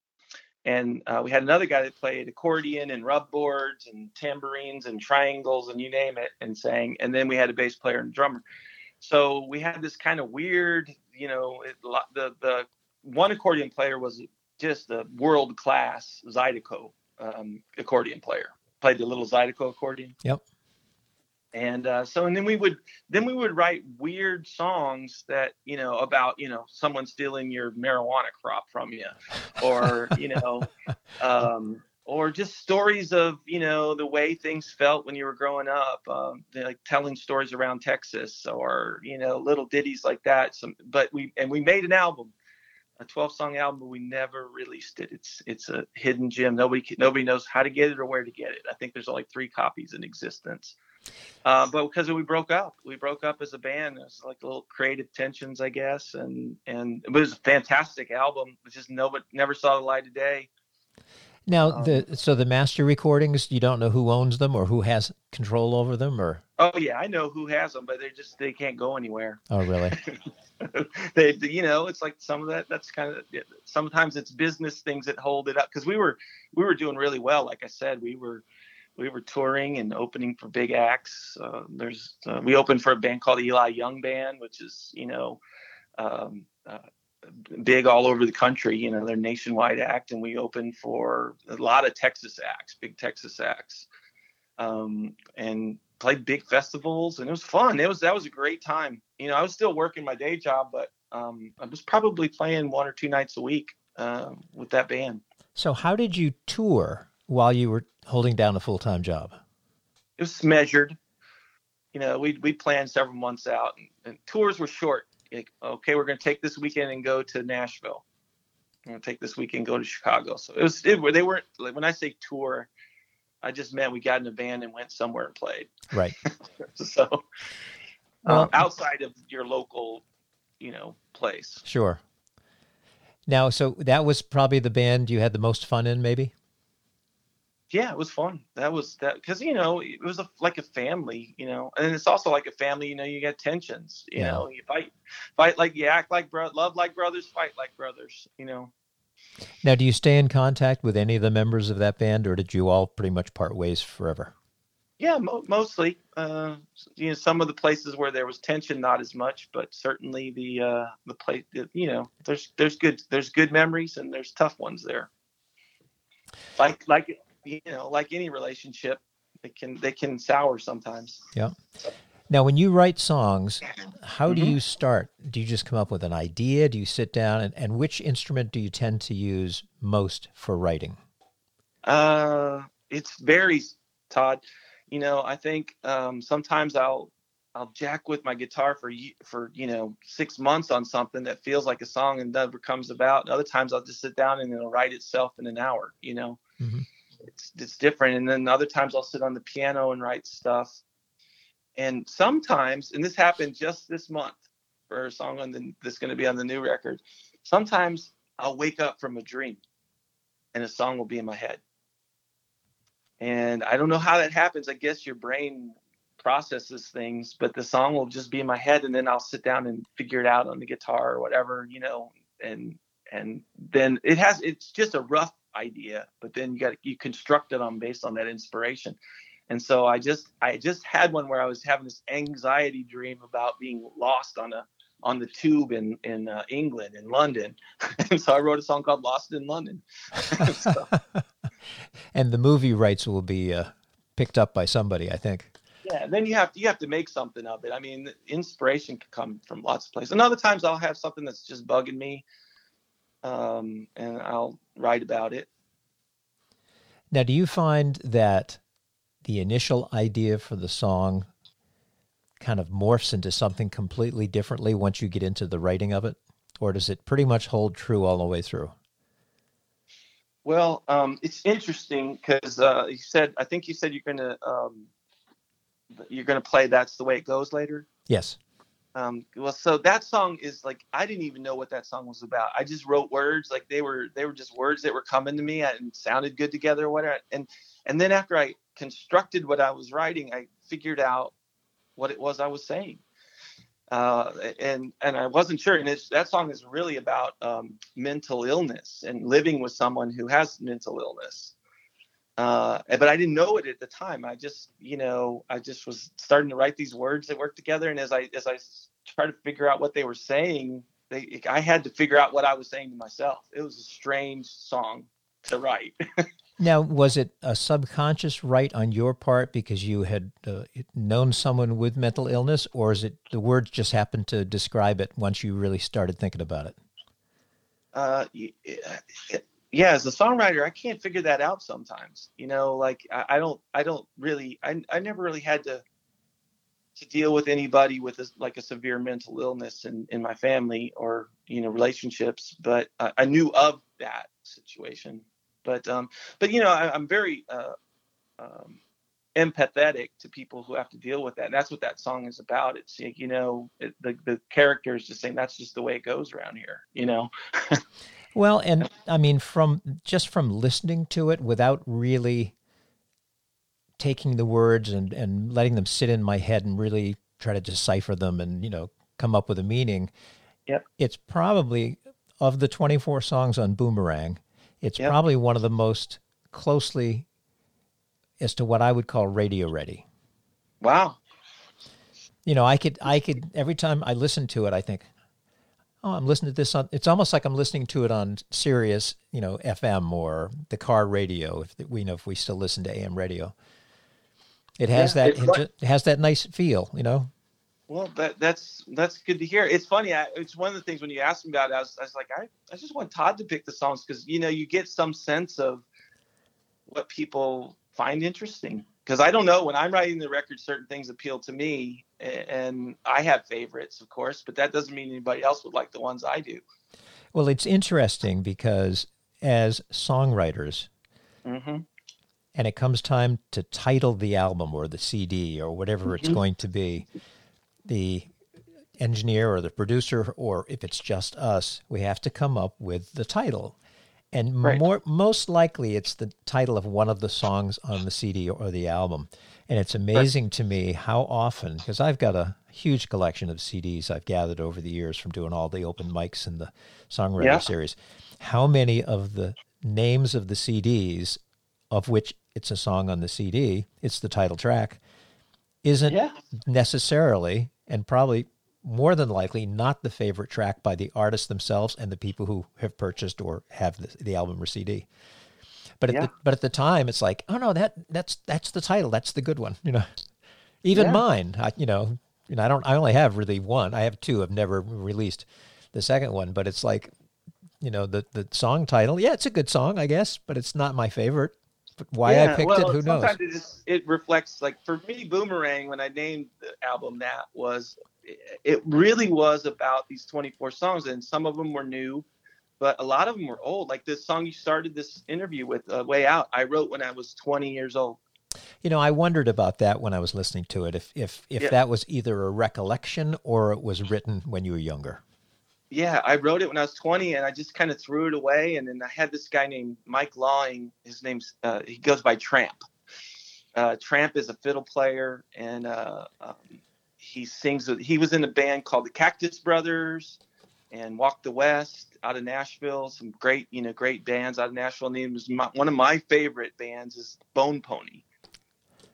And uh, we had another guy that played accordion and rub boards and tambourines and triangles and you name it and sang. And then we had a bass player and drummer. So we had this kind of weird, you know, it, the the one accordion player was just a world class Zydeco um, accordion player. Played the little Zydeco accordion. Yep. And uh, so, and then we would then we would write weird songs that you know about you know someone stealing your marijuana crop from you, or you know, um, or just stories of you know the way things felt when you were growing up, um, like telling stories around Texas, or you know little ditties like that. Some, but we and we made an album a 12 song album, but we never released it. It's it's a hidden gem. Nobody nobody knows how to get it or where to get it. I think there's only three copies in existence. Uh, but because we broke up, we broke up as a band. It was like little creative tensions, I guess, and and it was a fantastic album. It just nobody never saw the light of day. Now, um, the so the master recordings, you don't know who owns them or who has control over them, or oh yeah, I know who has them, but they just they can't go anywhere. Oh really? they, you know, it's like some of that. That's kind of sometimes it's business things that hold it up because we were we were doing really well. Like I said, we were we were touring and opening for big acts. Uh, there's uh, we opened for a band called Eli Young Band, which is you know um, uh, big all over the country. You know, they're nationwide act, and we opened for a lot of Texas acts, big Texas acts, um, and played big festivals, and it was fun. It was that was a great time. You know, I was still working my day job, but um, I was probably playing one or two nights a week uh, with that band. So, how did you tour while you were holding down a full time job? It was measured. You know, we we planned several months out, and, and tours were short. Like, okay, we're going to take this weekend and go to Nashville. We're going to take this weekend and go to Chicago. So it was it, they weren't like when I say tour, I just meant we got in a van and went somewhere and played. Right. so well, um, outside of your local, you know, place. Sure. Now, so that was probably the band you had the most fun in, maybe. Yeah, it was fun. That was that because you know it was a, like a family, you know, and it's also like a family. You know, you get tensions. You yeah. know, you fight, fight like you act like bro, love like brothers, fight like brothers. You know. Now, do you stay in contact with any of the members of that band, or did you all pretty much part ways forever? Yeah, mo- mostly. Uh, you know, some of the places where there was tension, not as much, but certainly the uh, the place. You know, there's there's good there's good memories and there's tough ones there. Like like you know, like any relationship, they can they can sour sometimes. Yeah. Now, when you write songs, how mm-hmm. do you start? Do you just come up with an idea? Do you sit down and, and which instrument do you tend to use most for writing? Uh, it varies, Todd. You know, I think um, sometimes I'll I'll jack with my guitar for for you know six months on something that feels like a song and never comes about. And other times I'll just sit down and it'll write itself in an hour. You know, mm-hmm. It's it's different. And then other times I'll sit on the piano and write stuff and sometimes, and this happened just this month for a song on the that's going to be on the new record. Sometimes I'll wake up from a dream, and a song will be in my head. And I don't know how that happens. I guess your brain processes things, but the song will just be in my head, and then I'll sit down and figure it out on the guitar or whatever, you know. And and then it has it's just a rough idea, but then you got you construct it on based on that inspiration. And so I just I just had one where I was having this anxiety dream about being lost on a on the tube in in uh, England in London, and so I wrote a song called "Lost in London." and the movie rights will be uh, picked up by somebody, I think. Yeah, then you have to, you have to make something of it. I mean, inspiration can come from lots of places. And other times I'll have something that's just bugging me, um, and I'll write about it. Now, do you find that the initial idea for the song kind of morphs into something completely differently once you get into the writing of it? Or does it pretty much hold true all the way through? Well, um, it's interesting because uh, you said I think you said you're gonna um, you're gonna play "That's the Way It Goes" later. Yes. Um, well, so that song is like I didn't even know what that song was about. I just wrote words like they were they were just words that were coming to me and sounded good together or whatever. And and then after I constructed what I was writing, I figured out what it was I was saying. Uh, and and I wasn't sure. And that song is really about um, mental illness and living with someone who has mental illness. Uh, but I didn't know it at the time. I just, you know, I just was starting to write these words that work together. And as I as I tried to figure out what they were saying, they, I had to figure out what I was saying to myself. It was a strange song to write. now, was it a subconscious write on your part because you had uh, known someone with mental illness, or is it the words just happened to describe it once you really started thinking about it? Uh, it, yeah, as a songwriter, I can't figure that out sometimes. You know, like I, I don't, I don't really, I, I never really had to to deal with anybody with a, like a severe mental illness in, in my family or you know relationships, but I, knew of that situation. But um, but you know, I, am very uh, um, empathetic to people who have to deal with that. And that's what that song is about. It's like, you know, it, the the character is just saying that's just the way it goes around here. You know. Well, and I mean, from just from listening to it without really taking the words and, and letting them sit in my head and really try to decipher them and, you know, come up with a meaning. Yep. It's probably, of the 24 songs on Boomerang, it's yep. probably one of the most closely as to what I would call radio ready. Wow. You know, I could, I could, every time I listen to it, I think, oh, I'm listening to this on. It's almost like I'm listening to it on Sirius, you know, FM or the car radio. If we know if we still listen to AM radio, it has yeah, that it has that nice feel, you know. Well, that that's that's good to hear. It's funny. I, it's one of the things when you asked me about it, I was, I was like, I, I just want Todd to pick the songs because you know you get some sense of what people find interesting. Because I don't know when I'm writing the record, certain things appeal to me, and I have favorites, of course, but that doesn't mean anybody else would like the ones I do. Well, it's interesting because as songwriters, mm-hmm. and it comes time to title the album or the CD or whatever mm-hmm. it's going to be, the engineer or the producer, or if it's just us, we have to come up with the title. And right. more, most likely, it's the title of one of the songs on the CD or the album. And it's amazing to me how often, because I've got a huge collection of CDs I've gathered over the years from doing all the open mics and the songwriter yeah. series, how many of the names of the CDs, of which it's a song on the CD, it's the title track, isn't yeah. necessarily and probably more than likely not the favorite track by the artists themselves and the people who have purchased or have the, the album or CD. But at yeah. the, but at the time, it's like, oh no, that that's that's the title. That's the good one. You know, even yeah. mine. I, you know, you know, I don't. I only have really one. I have two. I've never released the second one. But it's like, you know, the the song title. Yeah, it's a good song, I guess, but it's not my favorite. But why yeah, I picked well, it, who knows? Sometimes it, just, it reflects. Like for me, Boomerang, when I named the album that was, it really was about these 24 songs, and some of them were new but a lot of them were old. Like this song you started this interview with, uh, "Way Out," I wrote when I was 20 years old. You know, I wondered about that when I was listening to it. If if if yeah. that was either a recollection or it was written when you were younger. Yeah, I wrote it when I was 20, and I just kind of threw it away. And then I had this guy named Mike Lawing. His name's uh, he goes by Tramp. Uh, Tramp is a fiddle player, and uh, um, he sings. He was in a band called the Cactus Brothers and Walk the West out of Nashville. Some great, you know, great bands out of Nashville. And he was my, one of my favorite bands is Bone Pony,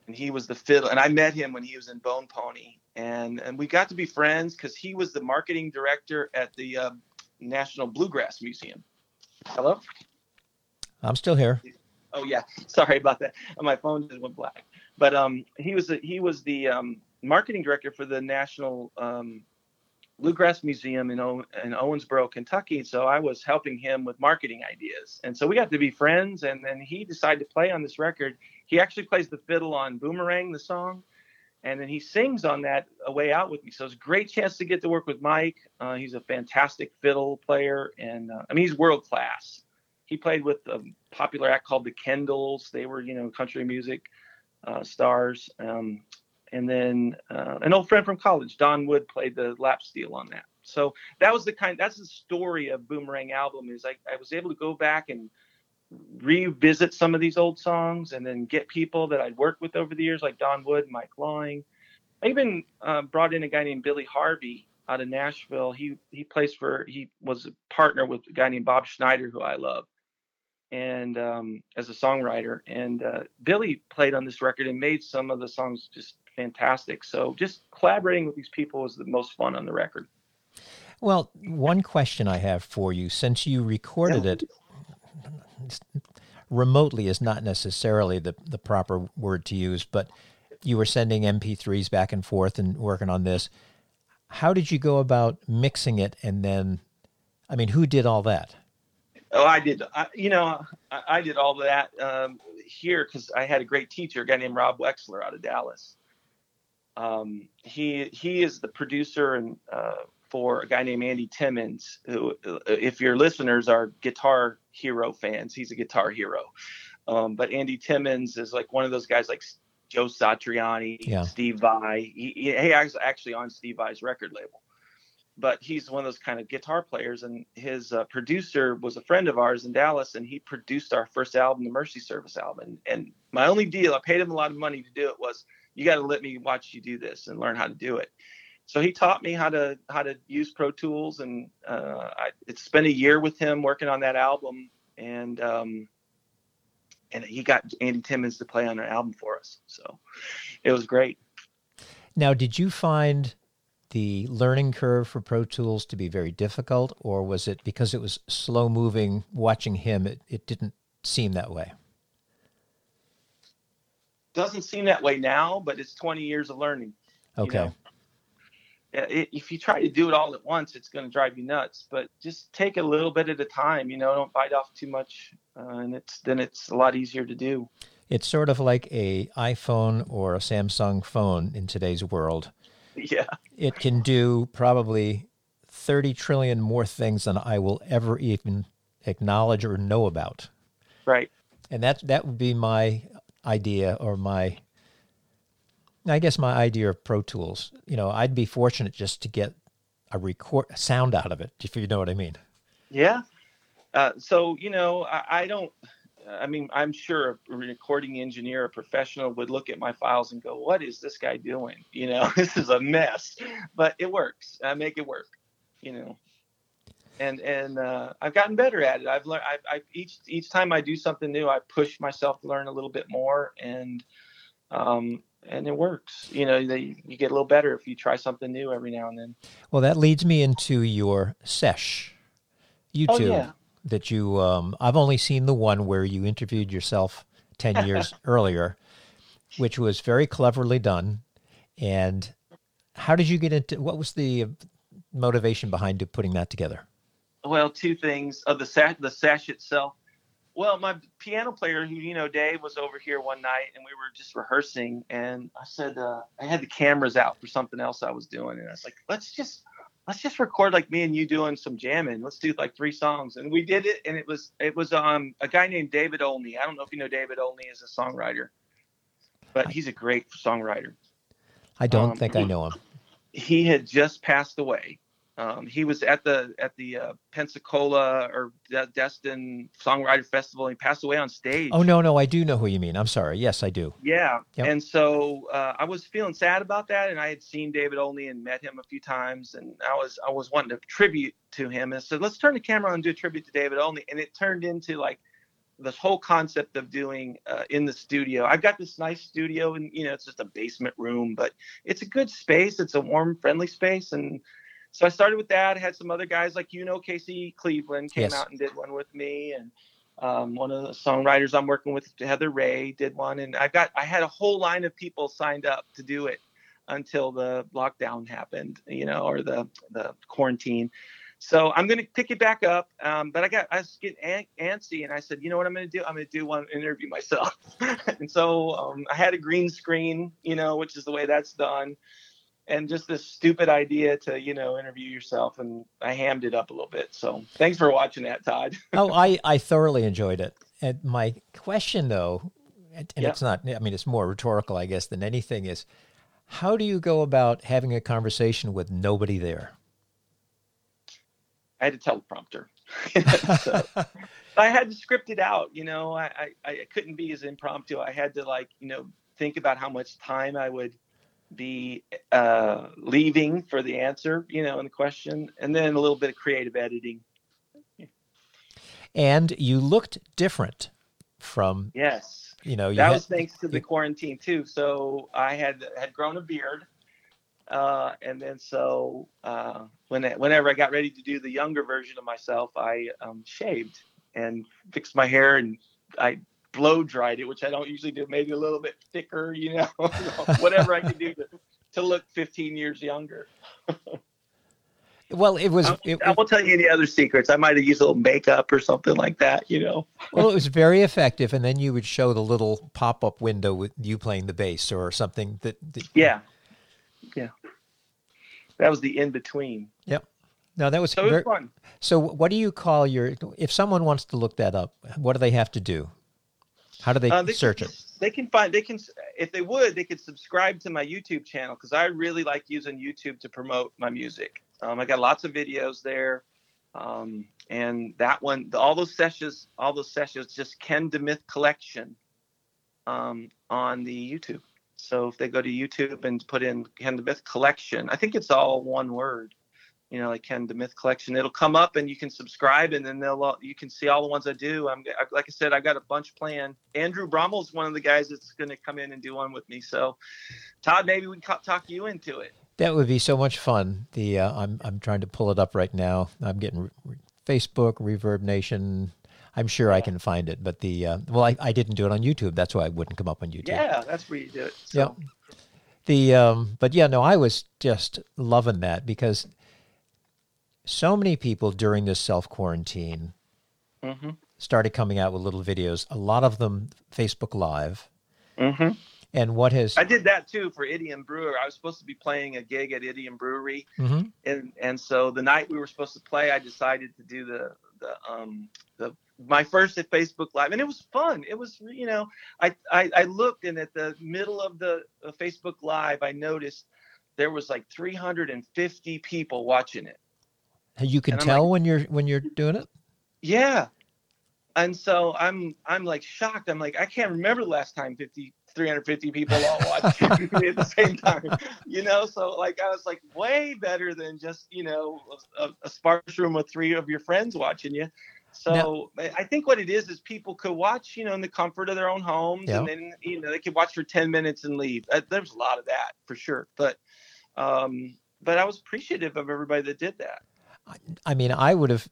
and he was the fiddle. And I met him when he was in Bone Pony, and and we got to be friends because he was the marketing director at the uh, National Bluegrass Museum. Hello. I'm still here. Oh yeah, sorry about that. My phone just went black. But um, he was the, he was the um, marketing director for the National um, bluegrass museum in, o- in Owensboro, Kentucky. So I was helping him with marketing ideas, and so we got to be friends. And then he decided to play on this record. He actually plays the fiddle on "Boomerang," the song, and then he sings on that "A Way Out" with me. So it's a great chance to get to work with Mike. Uh, he's a fantastic fiddle player, and uh, I mean he's world class. He played with a popular act called the Kendalls. They were, you know, country music uh, stars. Um, and then uh, an old friend from college, Don Wood, played the lap steel on that. So that was the kind. That's the story of Boomerang album. Is I, I was able to go back and revisit some of these old songs, and then get people that I'd worked with over the years, like Don Wood, Mike Lawing. I even uh, brought in a guy named Billy Harvey out of Nashville. He he plays for. He was a partner with a guy named Bob Schneider, who I love and um, as a songwriter. And uh, Billy played on this record and made some of the songs just fantastic. So just collaborating with these people was the most fun on the record. Well, one question I have for you since you recorded it remotely is not necessarily the, the proper word to use, but you were sending MP3s back and forth and working on this. How did you go about mixing it? And then, I mean, who did all that? Oh, I did. I, you know, I, I, did all that um, here because I had a great teacher, a guy named Rob Wexler out of Dallas. Um, he he is the producer and uh, for a guy named Andy Timmons, who, uh, if your listeners are Guitar Hero fans, he's a guitar hero. Um, but Andy Timmons is like one of those guys like Joe Satriani, yeah. Steve Vai. He, he, he actually on Steve Vai's record label but he's one of those kind of guitar players and his uh, producer was a friend of ours in dallas and he produced our first album the mercy service album and, and my only deal i paid him a lot of money to do it was you got to let me watch you do this and learn how to do it so he taught me how to how to use pro tools and uh, i spent a year with him working on that album and um, and he got andy timmons to play on an album for us so it was great now did you find the learning curve for Pro Tools to be very difficult, or was it because it was slow moving? Watching him, it, it didn't seem that way. Doesn't seem that way now, but it's 20 years of learning. Okay. You know? it, if you try to do it all at once, it's going to drive you nuts. But just take a little bit at a time. You know, don't bite off too much, uh, and it's then it's a lot easier to do. It's sort of like a iPhone or a Samsung phone in today's world. Yeah. It can do probably 30 trillion more things than I will ever even acknowledge or know about. Right. And that that would be my idea or my I guess my idea of Pro Tools. You know, I'd be fortunate just to get a record a sound out of it, if you know what I mean. Yeah. Uh, so you know, I, I don't I mean, I'm sure a recording engineer, a professional would look at my files and go, "What is this guy doing? You know, this is a mess." But it works. I make it work. You know, and and uh, I've gotten better at it. I've learned. I, I each each time I do something new, I push myself to learn a little bit more, and um, and it works. You know, they, you get a little better if you try something new every now and then. Well, that leads me into your sesh YouTube. Oh, yeah that you um, I've only seen the one where you interviewed yourself 10 years earlier which was very cleverly done and how did you get into what was the motivation behind putting that together well two things of the sash the sash itself well my piano player who you know dave was over here one night and we were just rehearsing and i said uh, i had the cameras out for something else i was doing and i was like let's just let's just record like me and you doing some jamming. Let's do like three songs. And we did it and it was it was um a guy named David Olney. I don't know if you know David Olney as a songwriter. But he's a great songwriter. I don't um, think I know him. He had just passed away. Um, he was at the at the uh, Pensacola or Destin Songwriter Festival. And he passed away on stage. Oh no, no, I do know who you mean. I'm sorry. Yes, I do. Yeah, yep. and so uh, I was feeling sad about that, and I had seen David Olney and met him a few times, and I was I was wanting to tribute to him, and said let's turn the camera on and do a tribute to David Olney, and it turned into like this whole concept of doing uh, in the studio. I've got this nice studio, and you know it's just a basement room, but it's a good space. It's a warm, friendly space, and so I started with that. I had some other guys like you know Casey Cleveland came yes. out and did one with me, and um, one of the songwriters I'm working with, Heather Ray, did one, and I got I had a whole line of people signed up to do it. until the lockdown happened, you know, or the the quarantine. So I'm going to pick it back up. Um, but I got I was getting antsy, and I said, you know what I'm going to do? I'm going to do one interview myself. and so um, I had a green screen, you know, which is the way that's done, and just this stupid idea to you know interview yourself, and I hammed it up a little bit. So thanks for watching that, Todd. oh, I I thoroughly enjoyed it. And my question though, and yeah. it's not. I mean, it's more rhetorical, I guess, than anything. Is how do you go about having a conversation with nobody there? I had a teleprompter. so, I had to script it out. You know, I, I, I couldn't be as impromptu. I had to like, you know, think about how much time I would be uh, leaving for the answer, you know, in the question, and then a little bit of creative editing. And you looked different from yes, you know, you that had, was thanks to the quarantine too. So I had had grown a beard, uh, and then so uh, when whenever I got ready to do the younger version of myself, I um, shaved and fixed my hair and I blow dried it, which I don't usually do. Maybe a little bit thicker, you know, whatever I can do to, to look 15 years younger. Well, it was. It, I won't tell you any other secrets. I might have used a little makeup or something like that, you know. well, it was very effective, and then you would show the little pop-up window with you playing the bass or something that. that yeah, yeah that was the in between. Yep. No, that was so very, fun. So, what do you call your? If someone wants to look that up, what do they have to do? How do they, uh, they search can, it? They can find. They can, if they would, they could subscribe to my YouTube channel because I really like using YouTube to promote my music. Um, I got lots of videos there, um, and that one, the, all those sessions, all those sessions, just Ken DeMyth collection um, on the YouTube. So if they go to YouTube and put in Ken DeMyth collection, I think it's all one word, you know, like Ken the Myth collection, it'll come up and you can subscribe and then they'll, you can see all the ones I do. I'm like I said, I've got a bunch planned. Andrew Brommel's one of the guys that's going to come in and do one with me. So Todd, maybe we can talk you into it. That would be so much fun. The uh, I'm I'm trying to pull it up right now. I'm getting re- Facebook, Reverb Nation, I'm sure yeah. I can find it. But the uh, well, I, I didn't do it on YouTube. That's why I wouldn't come up on YouTube. Yeah, that's where you do it. So. Yeah. The um, but yeah, no, I was just loving that because so many people during this self quarantine mm-hmm. started coming out with little videos. A lot of them Facebook Live. Mm-hmm. And what has I did that too for Idiom Brewer. I was supposed to be playing a gig at Idiom Brewery, mm-hmm. and and so the night we were supposed to play, I decided to do the the um the my first at Facebook Live, and it was fun. It was, you know, I, I, I looked and at the middle of the uh, Facebook Live, I noticed there was like 350 people watching it. You can tell like, when you're when you're doing it. Yeah, and so I'm I'm like shocked. I'm like I can't remember the last time 50 350 people all watching me at the same time. You know, so like I was like way better than just you know a, a sparse room with three of your friends watching you. So now, I think what it is is people could watch, you know, in the comfort of their own homes, and then you know they could watch for ten minutes and leave. Uh, there's a lot of that for sure, but um, but I was appreciative of everybody that did that. I mean, I would have,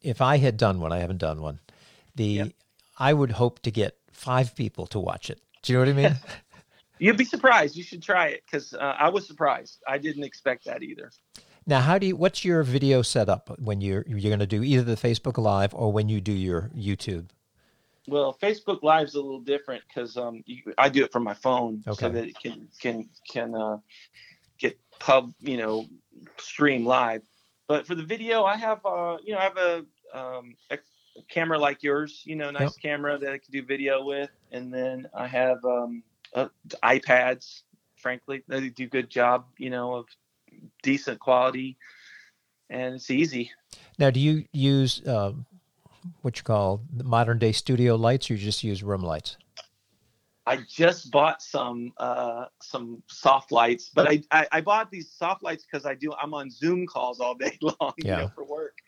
if I had done one. I haven't done one. The yep. I would hope to get five people to watch it. Do you know what I mean? You'd be surprised. You should try it because uh, I was surprised. I didn't expect that either. Now, how do you? What's your video setup when you're you're going to do either the Facebook Live or when you do your YouTube? Well, Facebook Live is a little different because um, I do it from my phone okay. so that it can can can uh, get pub you know stream live. But for the video, I have uh, you know I have a, um, a camera like yours, you know, nice yep. camera that I can do video with, and then I have um, uh, iPads. Frankly, they do a good job, you know, of decent quality, and it's easy. Now, do you use uh, what you call modern day studio lights, or you just use room lights? I just bought some uh, some soft lights, but I, I, I bought these soft lights because I do I'm on Zoom calls all day long yeah. you know, for work,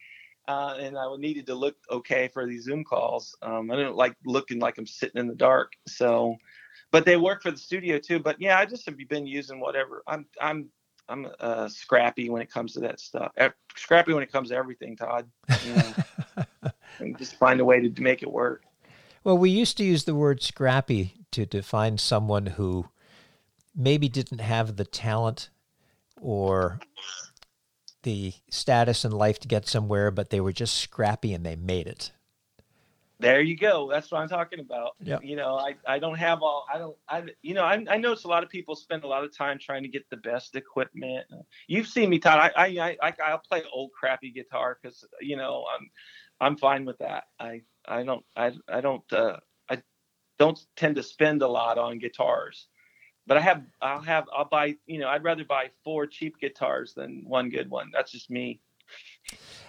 uh, and I needed to look okay for these Zoom calls. Um, I don't like looking like I'm sitting in the dark, so but they work for the studio too. But yeah, I just have been using whatever. I'm I'm I'm uh, scrappy when it comes to that stuff. Scrappy when it comes to everything, Todd. You know, and just find a way to make it work. Well, we used to use the word scrappy to define someone who maybe didn't have the talent or the status in life to get somewhere, but they were just scrappy and they made it. There you go. That's what I'm talking about. Yep. You know, I, I don't have all, I don't, I, you know, I, I notice a lot of people spend a lot of time trying to get the best equipment. You've seen me, Todd. I, I, I, I'll play old crappy guitar because, you know, I'm, I'm fine with that. I, I don't, I, I don't, uh, don't tend to spend a lot on guitars, but I have, I'll have, I'll buy, you know, I'd rather buy four cheap guitars than one good one. That's just me.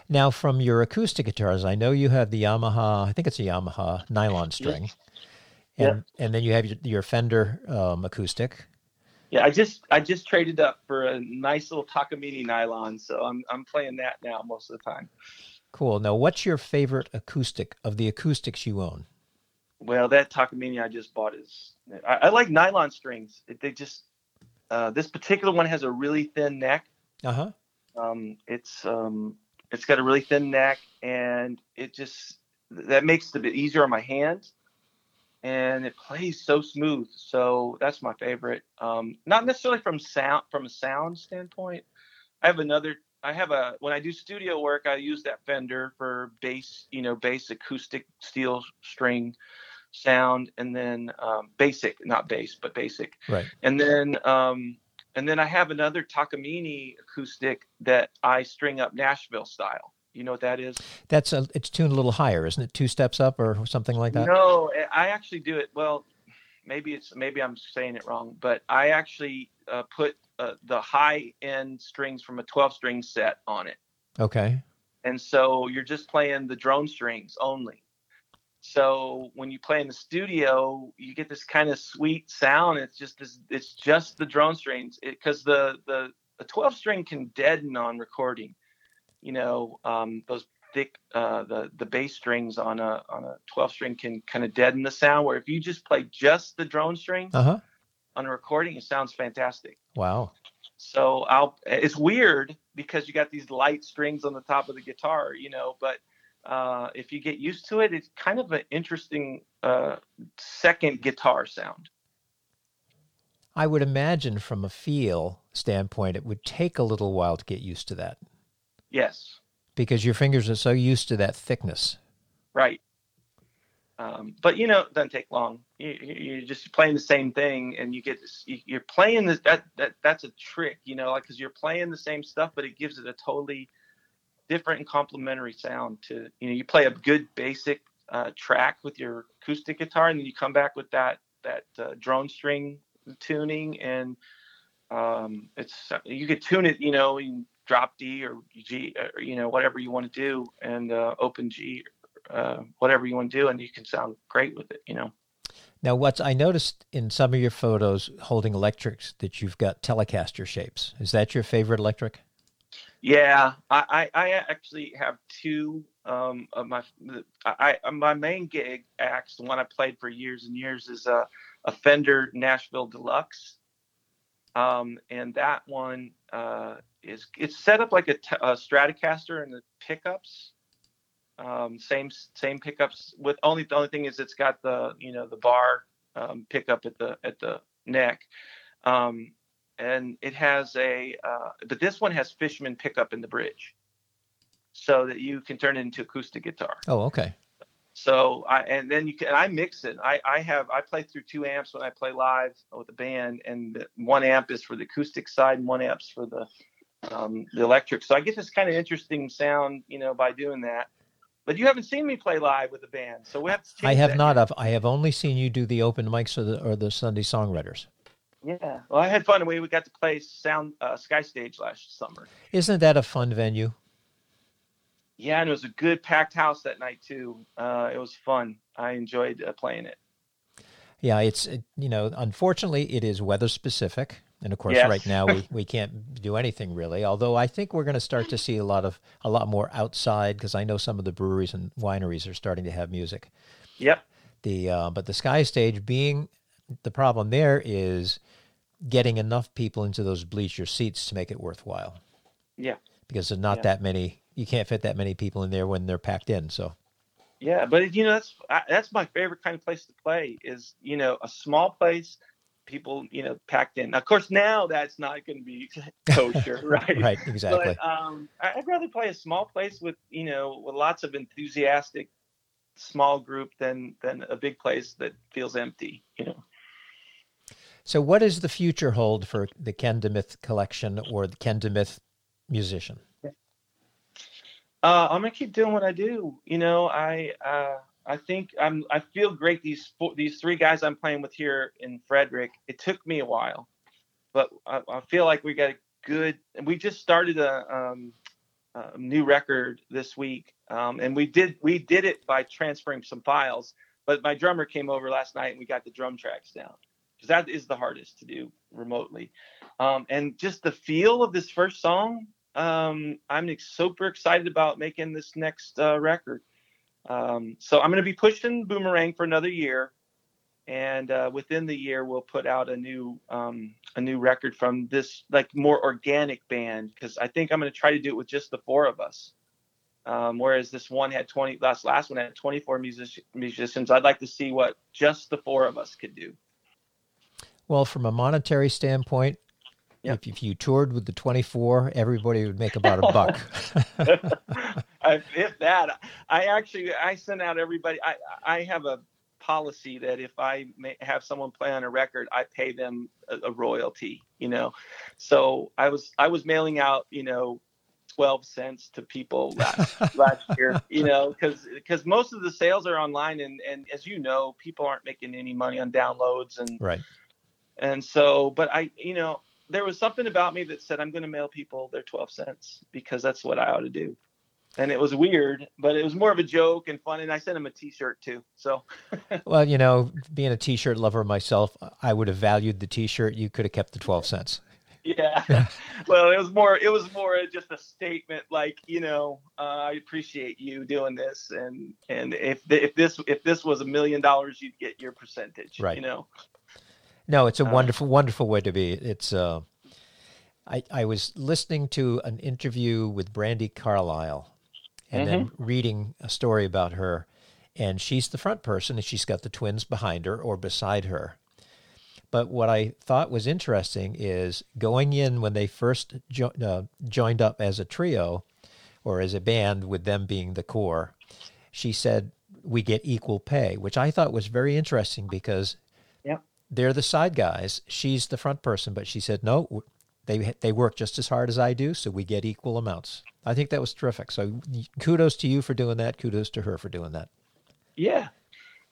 Now, from your acoustic guitars, I know you have the Yamaha. I think it's a Yamaha nylon string, Yeah. and and then you have your, your Fender um, acoustic. Yeah, I just I just traded up for a nice little Takamine nylon, so I'm I'm playing that now most of the time. Cool. Now, what's your favorite acoustic of the acoustics you own? Well, that Takamine I just bought is I, I like nylon strings. It, they just uh, this particular one has a really thin neck. Uh huh. Um, it's um, it's got a really thin neck, and it just that makes it a bit easier on my hands, and it plays so smooth. So that's my favorite. Um, not necessarily from sound from a sound standpoint. I have another. I have a when I do studio work, I use that Fender for bass, you know, bass acoustic steel string sound, and then um, basic, not bass, but basic. Right. And then um, and then I have another Takamine acoustic that I string up Nashville style. You know what that is? That's a. It's tuned a little higher, isn't it? Two steps up or something like that. No, I actually do it. Well, maybe it's maybe I'm saying it wrong, but I actually uh, put uh, the high end strings from a 12 string set on it, Okay. and so you're just playing the drone strings only. So when you play in the studio, you get this kind of sweet sound. It's just this, it's just the drone strings because the the the 12 string can deaden on recording. You know, um, those thick uh, the the bass strings on a on a 12 string can kind of deaden the sound. Where if you just play just the drone strings Uh huh. on a recording, it sounds fantastic. Wow. So I'll it's weird because you got these light strings on the top of the guitar, you know, but uh, if you get used to it, it's kind of an interesting uh, second guitar sound. I would imagine from a feel standpoint, it would take a little while to get used to that Yes, because your fingers are so used to that thickness. right. Um, but you know, it doesn't take long. You, you're just playing the same thing, and you get this. you- You're playing this. That that that's a trick, you know, like because you're playing the same stuff, but it gives it a totally different and complementary sound. To you know, you play a good basic uh, track with your acoustic guitar, and then you come back with that that uh, drone string tuning, and um, it's you could tune it, you know, in drop D or G, or, you know, whatever you want to do, and uh, open G, uh, whatever you want to do, and you can sound great with it, you know. Now, what's I noticed in some of your photos holding electrics that you've got Telecaster shapes. Is that your favorite electric? Yeah, I, I, I actually have two um, of my I, I my main gig acts, the one I played for years and years, is a, a Fender Nashville Deluxe, um, and that one uh, is it's set up like a, t- a Stratocaster and the pickups, um, same same pickups with only the only thing is it's got the you know the bar um, pickup at the at the neck. Um, and it has a uh, but this one has Fishman pickup in the bridge, so that you can turn it into acoustic guitar. Oh, okay. So I and then you can I mix it. I I have I play through two amps when I play live with the band, and one amp is for the acoustic side, and one amp's for the um, the electric. So I get this kind of interesting sound, you know, by doing that. But you haven't seen me play live with the band, so we have to. I have not. I've, I have only seen you do the open mics or the or the Sunday songwriters. Yeah, well, I had fun. We we got to play Sound uh, Sky Stage last summer. Isn't that a fun venue? Yeah, and it was a good packed house that night too. Uh, it was fun. I enjoyed uh, playing it. Yeah, it's you know, unfortunately, it is weather specific, and of course, Yes. right now we, we can't do anything really. Although I think we're going to start to see a lot of a lot more outside because I know some of the breweries and wineries are starting to have music. Yep. The uh, but the sky stage being the problem there is getting enough people into those bleacher seats to make it worthwhile Yeah. because there's not Yeah. that many. You can't fit that many people in there when they're packed in. So Yeah, but you know that's I, that's my favorite kind of place to play is you know a small place people, you know, packed in. Of course, now that's not going to be kosher, right? right, exactly. But um, I'd rather play a small place with, you know, with lots of enthusiastic small group than than a big place that feels empty, you know. So, what does the future hold for the Ken collection or the Ken musician? Uh, I'm gonna keep doing what I do. You know, I uh, I think I'm I feel great. These four, these three guys I'm playing with here in Frederick. It took me a while, but I, I feel like we got a good. We just started a, um, a new record this week, um, and we did we did it by transferring some files. But my drummer came over last night, and we got the drum tracks down because that is the hardest to do remotely. Um, and just the feel of this first song um, I'm super excited about making this next uh, record. Um, so I'm going to be pushing Boomerang for another year, and uh, within the year we'll put out a new um, a new record from this like more organic band because I think I'm going to try to do it with just the four of us. Um, whereas this one had 20 last last one had 24 music, musicians. I'd like to see what just the four of us could do. Well, from a monetary standpoint, Yep. If, if you toured with the 24, everybody would make about a buck. if that, I actually I send out everybody. I I have a policy that if I have someone play on a record, I pay them a, a royalty. You know, so I was I was mailing out you know 12 cents to people last, last year, you know, because because most of the sales are online, and and as you know, people aren't making any money on downloads and right. And so, but I, you know, there was something about me that said I'm going to mail people their 12 cents because that's what I ought to do. And it was weird, but it was more of a joke and fun. And I sent him a T-shirt too. So, well, you know, being a T-shirt lover myself, I would have valued the T-shirt. You could have kept the 12 cents. Yeah. well, it was more. It was more just a statement, like you know, uh, I appreciate you doing this, and and if if this if this was a million dollars, you'd get your percentage. Right. You know. No, it's a wonderful, wonderful way to be. It's. Uh, I I was listening to an interview with Brandi Carlile, and mm-hmm. then reading a story about her, and she's the front person, and she's got the twins behind her or beside her. But what I thought was interesting is going in when they first jo- uh, joined up as a trio or as a band, with them being the core. She said we get equal pay, which I thought was very interesting because they're the side guys. She's the front person, but she said no. They they work just as hard as I do, so we get equal amounts. I think that was terrific. So kudos to you for doing that. Kudos to her for doing that. Yeah.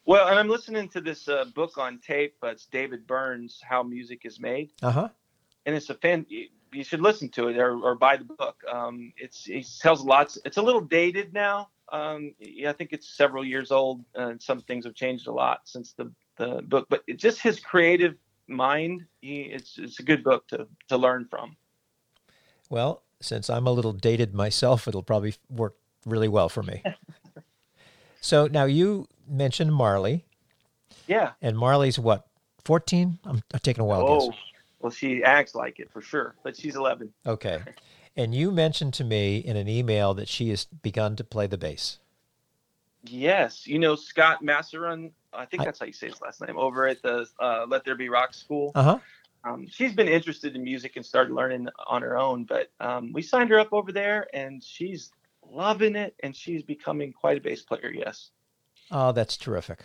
Well, and I'm listening to this uh, book on tape. Uh, it's David Byrne's, How Music is Made. Uh huh. And it's a fan. You should listen to it or, or buy the book. Um, it's it tells lots. It's a little dated now. Um, yeah, I think it's several years old, and some things have changed a lot since the the book, but it's just his creative mind. He, it's it's a good book to to learn from. Well, since I'm a little dated myself, it'll probably work really well for me. so now you mentioned Marley. Yeah. And Marley's what? 14? I'm, I'm taking a wild oh, guess. Oh, well, she acts like it for sure, but she's 11. Okay. And you mentioned to me in an email that she has begun to play the bass. Yes. You know, Scott Masseron I think that's how you say his last name, over at the uh, Let There Be Rock School. Uh-huh. Um, she's been interested in music and started learning on her own, but um, we signed her up over there, and she's loving it, and she's becoming quite a bass player. Yes. Oh, that's terrific.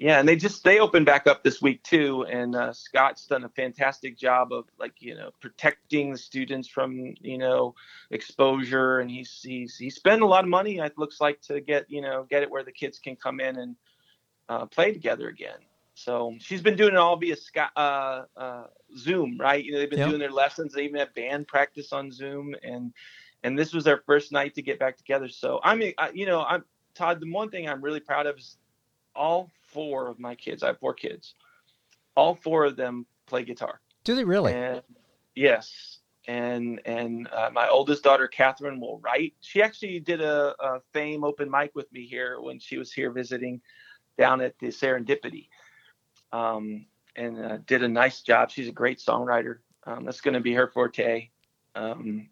Yeah, and they just they opened back up this week too, and uh, Scott's done a fantastic job of like you know protecting the students from you know exposure, and he's he's he spent a lot of money. It looks like to get you know get it where the kids can come in and uh, play together again. So she's been doing it all via uh, uh, Zoom, right? You know, they've been yep. doing their lessons. They even have band practice on Zoom, and and this was their first night to get back together. So I mean, I, you know, I'm Todd. The one thing I'm really proud of is all four of my kids. I have four kids. All four of them play guitar. Do they really? And, yes. And and uh, my oldest daughter Catherine will write. She actually did a, a Fame open mic with me here when she was here visiting down at the Serendipity, um, and uh, did a nice job. She's a great songwriter. Um, that's going to be her forte. Um,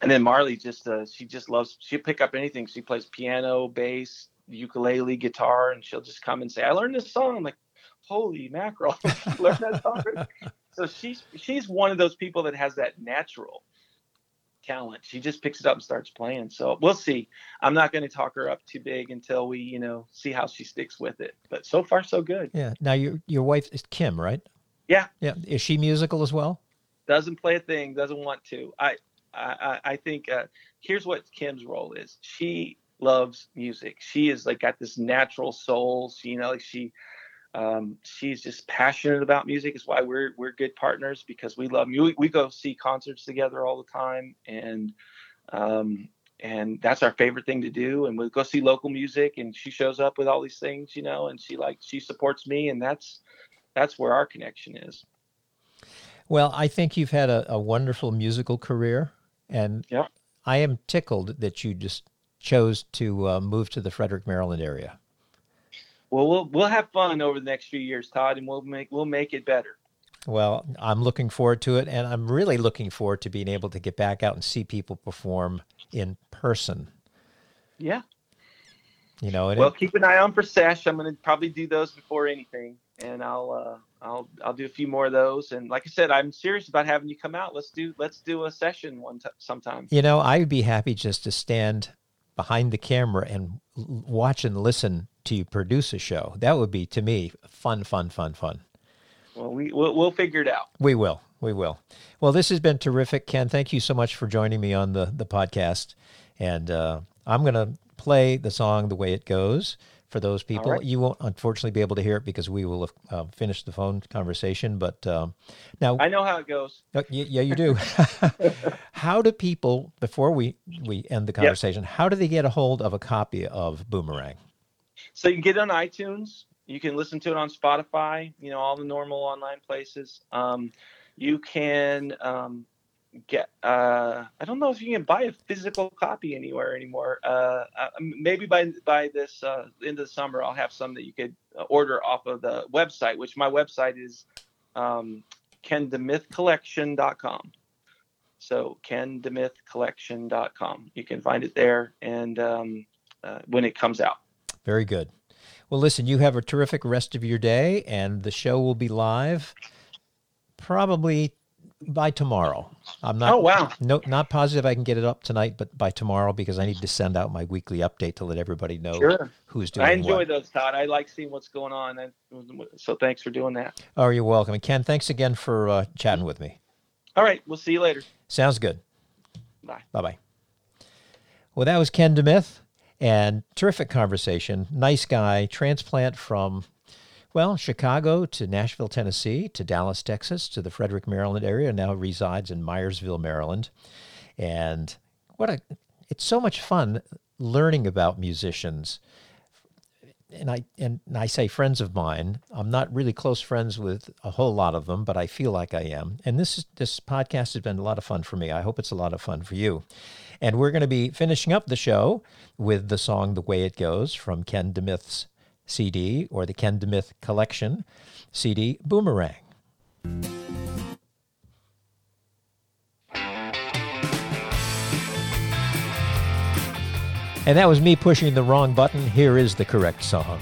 and then Marley just uh, she just loves she'll pick up anything. She plays piano, bass, ukulele, guitar, and she'll just come and say, "I learned this song." I'm like, holy mackerel, learn that song. so she's she's one of those people that has that natural talent. She just picks it up and starts playing. So we'll see. I'm not going to talk her up too big until we, you know, see how she sticks with it. But so far, so good. Yeah. Now your your wife is Kim, right? Yeah. Yeah. Is she musical as well? Doesn't play a thing. Doesn't want to. I I I think uh, here's what Kim's role is. She loves music. She is like got this natural soul. She, you know, like she um, she's just passionate about music. Is why we're we're good partners because we love music. We, we go see concerts together all the time, and um, and that's our favorite thing to do. And we go see local music, and she shows up with all these things, you know, and she like she supports me, and that's that's where our connection is. Well, I think you've had a, a wonderful musical career, and yeah. I am tickled that you just chose to uh, move to the Frederick, Maryland area. Well, we'll we'll have fun over the next few years, Todd, and we'll make we'll make it better. Well, I'm looking forward to it, and I'm really looking forward to being able to get back out and see people perform in person. Yeah. You know, well, it, keep an eye on for Sesh. I'm going to probably do those before anything, and I'll uh, I'll I'll do a few more of those. And like I said, I'm serious about having you come out. Let's do let's do a session one t- sometime. You know, I would be happy just to stand behind the camera and watch and listen to produce a show. That would be to me fun, fun, fun, fun. Well, we we'll, we'll figure it out. We will. We will. Well, this has been terrific, Ken. Thank you so much for joining me on the the podcast. And uh, I'm going to play the song the way it goes for those people. Right. You won't unfortunately be able to hear it because we will have uh, finished the phone conversation. But um, now I know how it goes. Uh, yeah, you do. how do people before we we end the conversation? Yep. How do they get a hold of a copy of Boomerang? So you can get it on iTunes. You can listen to it on Spotify. You know all the normal online places. Um, you can um, get uh, I don't know if you can buy a physical copy anywhere anymore. Uh, uh maybe by by this uh, end of the summer, I'll have some that you could order off of the website, which my website is um. So kendemithcollection.com. You can find it there, and um, uh, when it comes out. Very good. Well, listen, you have a terrific rest of your day, and the show will be live probably by tomorrow. I'm not. Oh wow! No, not positive I can get it up tonight, but by tomorrow because I need to send out my weekly update to let everybody know sure. who's doing. I enjoy what. those, Todd. I like seeing what's going on, and so thanks for doing that. Oh, you're welcome, and Ken, thanks again for uh, chatting with me. All right, we'll see you later. Sounds good. Bye. Bye bye. Well, that was Ken DeMith, and terrific conversation. Nice guy, transplant from well, Chicago to Nashville, Tennessee, to Dallas, Texas, to the Frederick, Maryland area, now resides in Myersville, Maryland. And what a it's so much fun learning about musicians. And I and I say friends of mine. I'm not really close friends with a whole lot of them, but I feel like I am. And this this podcast has been a lot of fun for me. I hope it's a lot of fun for you. And we're going to be finishing up the show with the song "The Way It Goes" from Ken DeMith's CD or the Ken DeMith Collection CD, Boomerang. And that was me pushing the wrong button. Here is the correct song.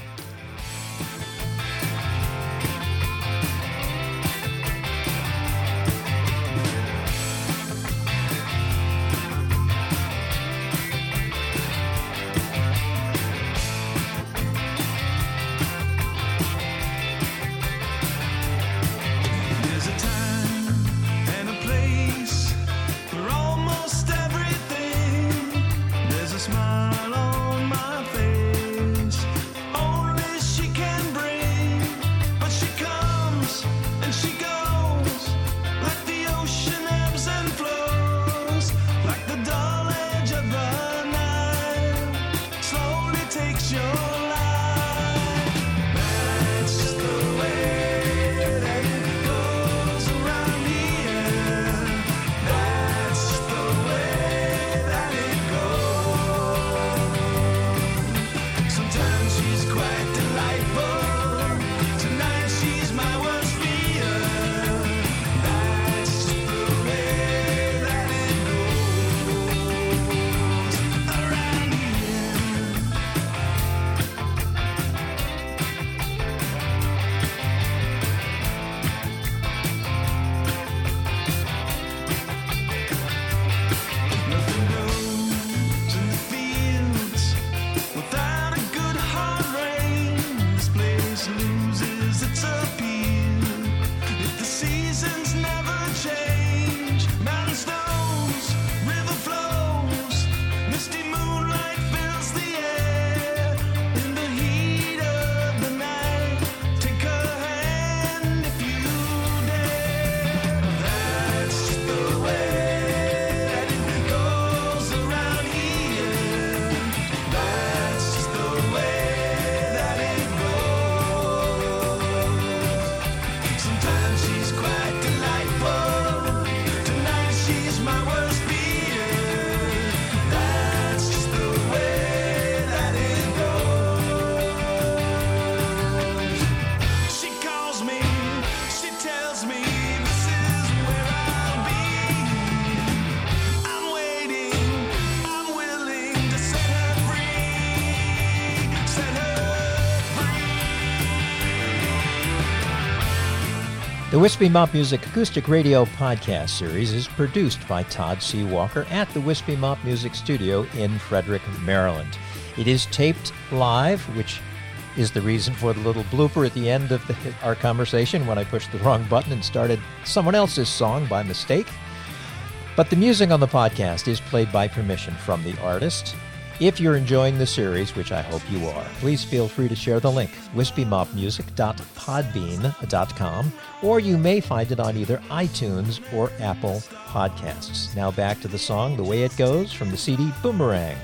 Wispy Mop Music Acoustic Radio podcast series is produced by Todd C. Walker at the Wispy Mop Music Studio in Frederick, Maryland. It is taped live, which is the reason for the little blooper at the end of the, our conversation when I pushed the wrong button and started someone else's song by mistake. But the music on the podcast is played by permission from the artist. If you're enjoying the series, which I hope you are, please feel free to share the link, wispymopmusic.podbean.com, or you may find it on either iTunes or Apple Podcasts. Now back to the song The Way It Goes from the CD Boomerang.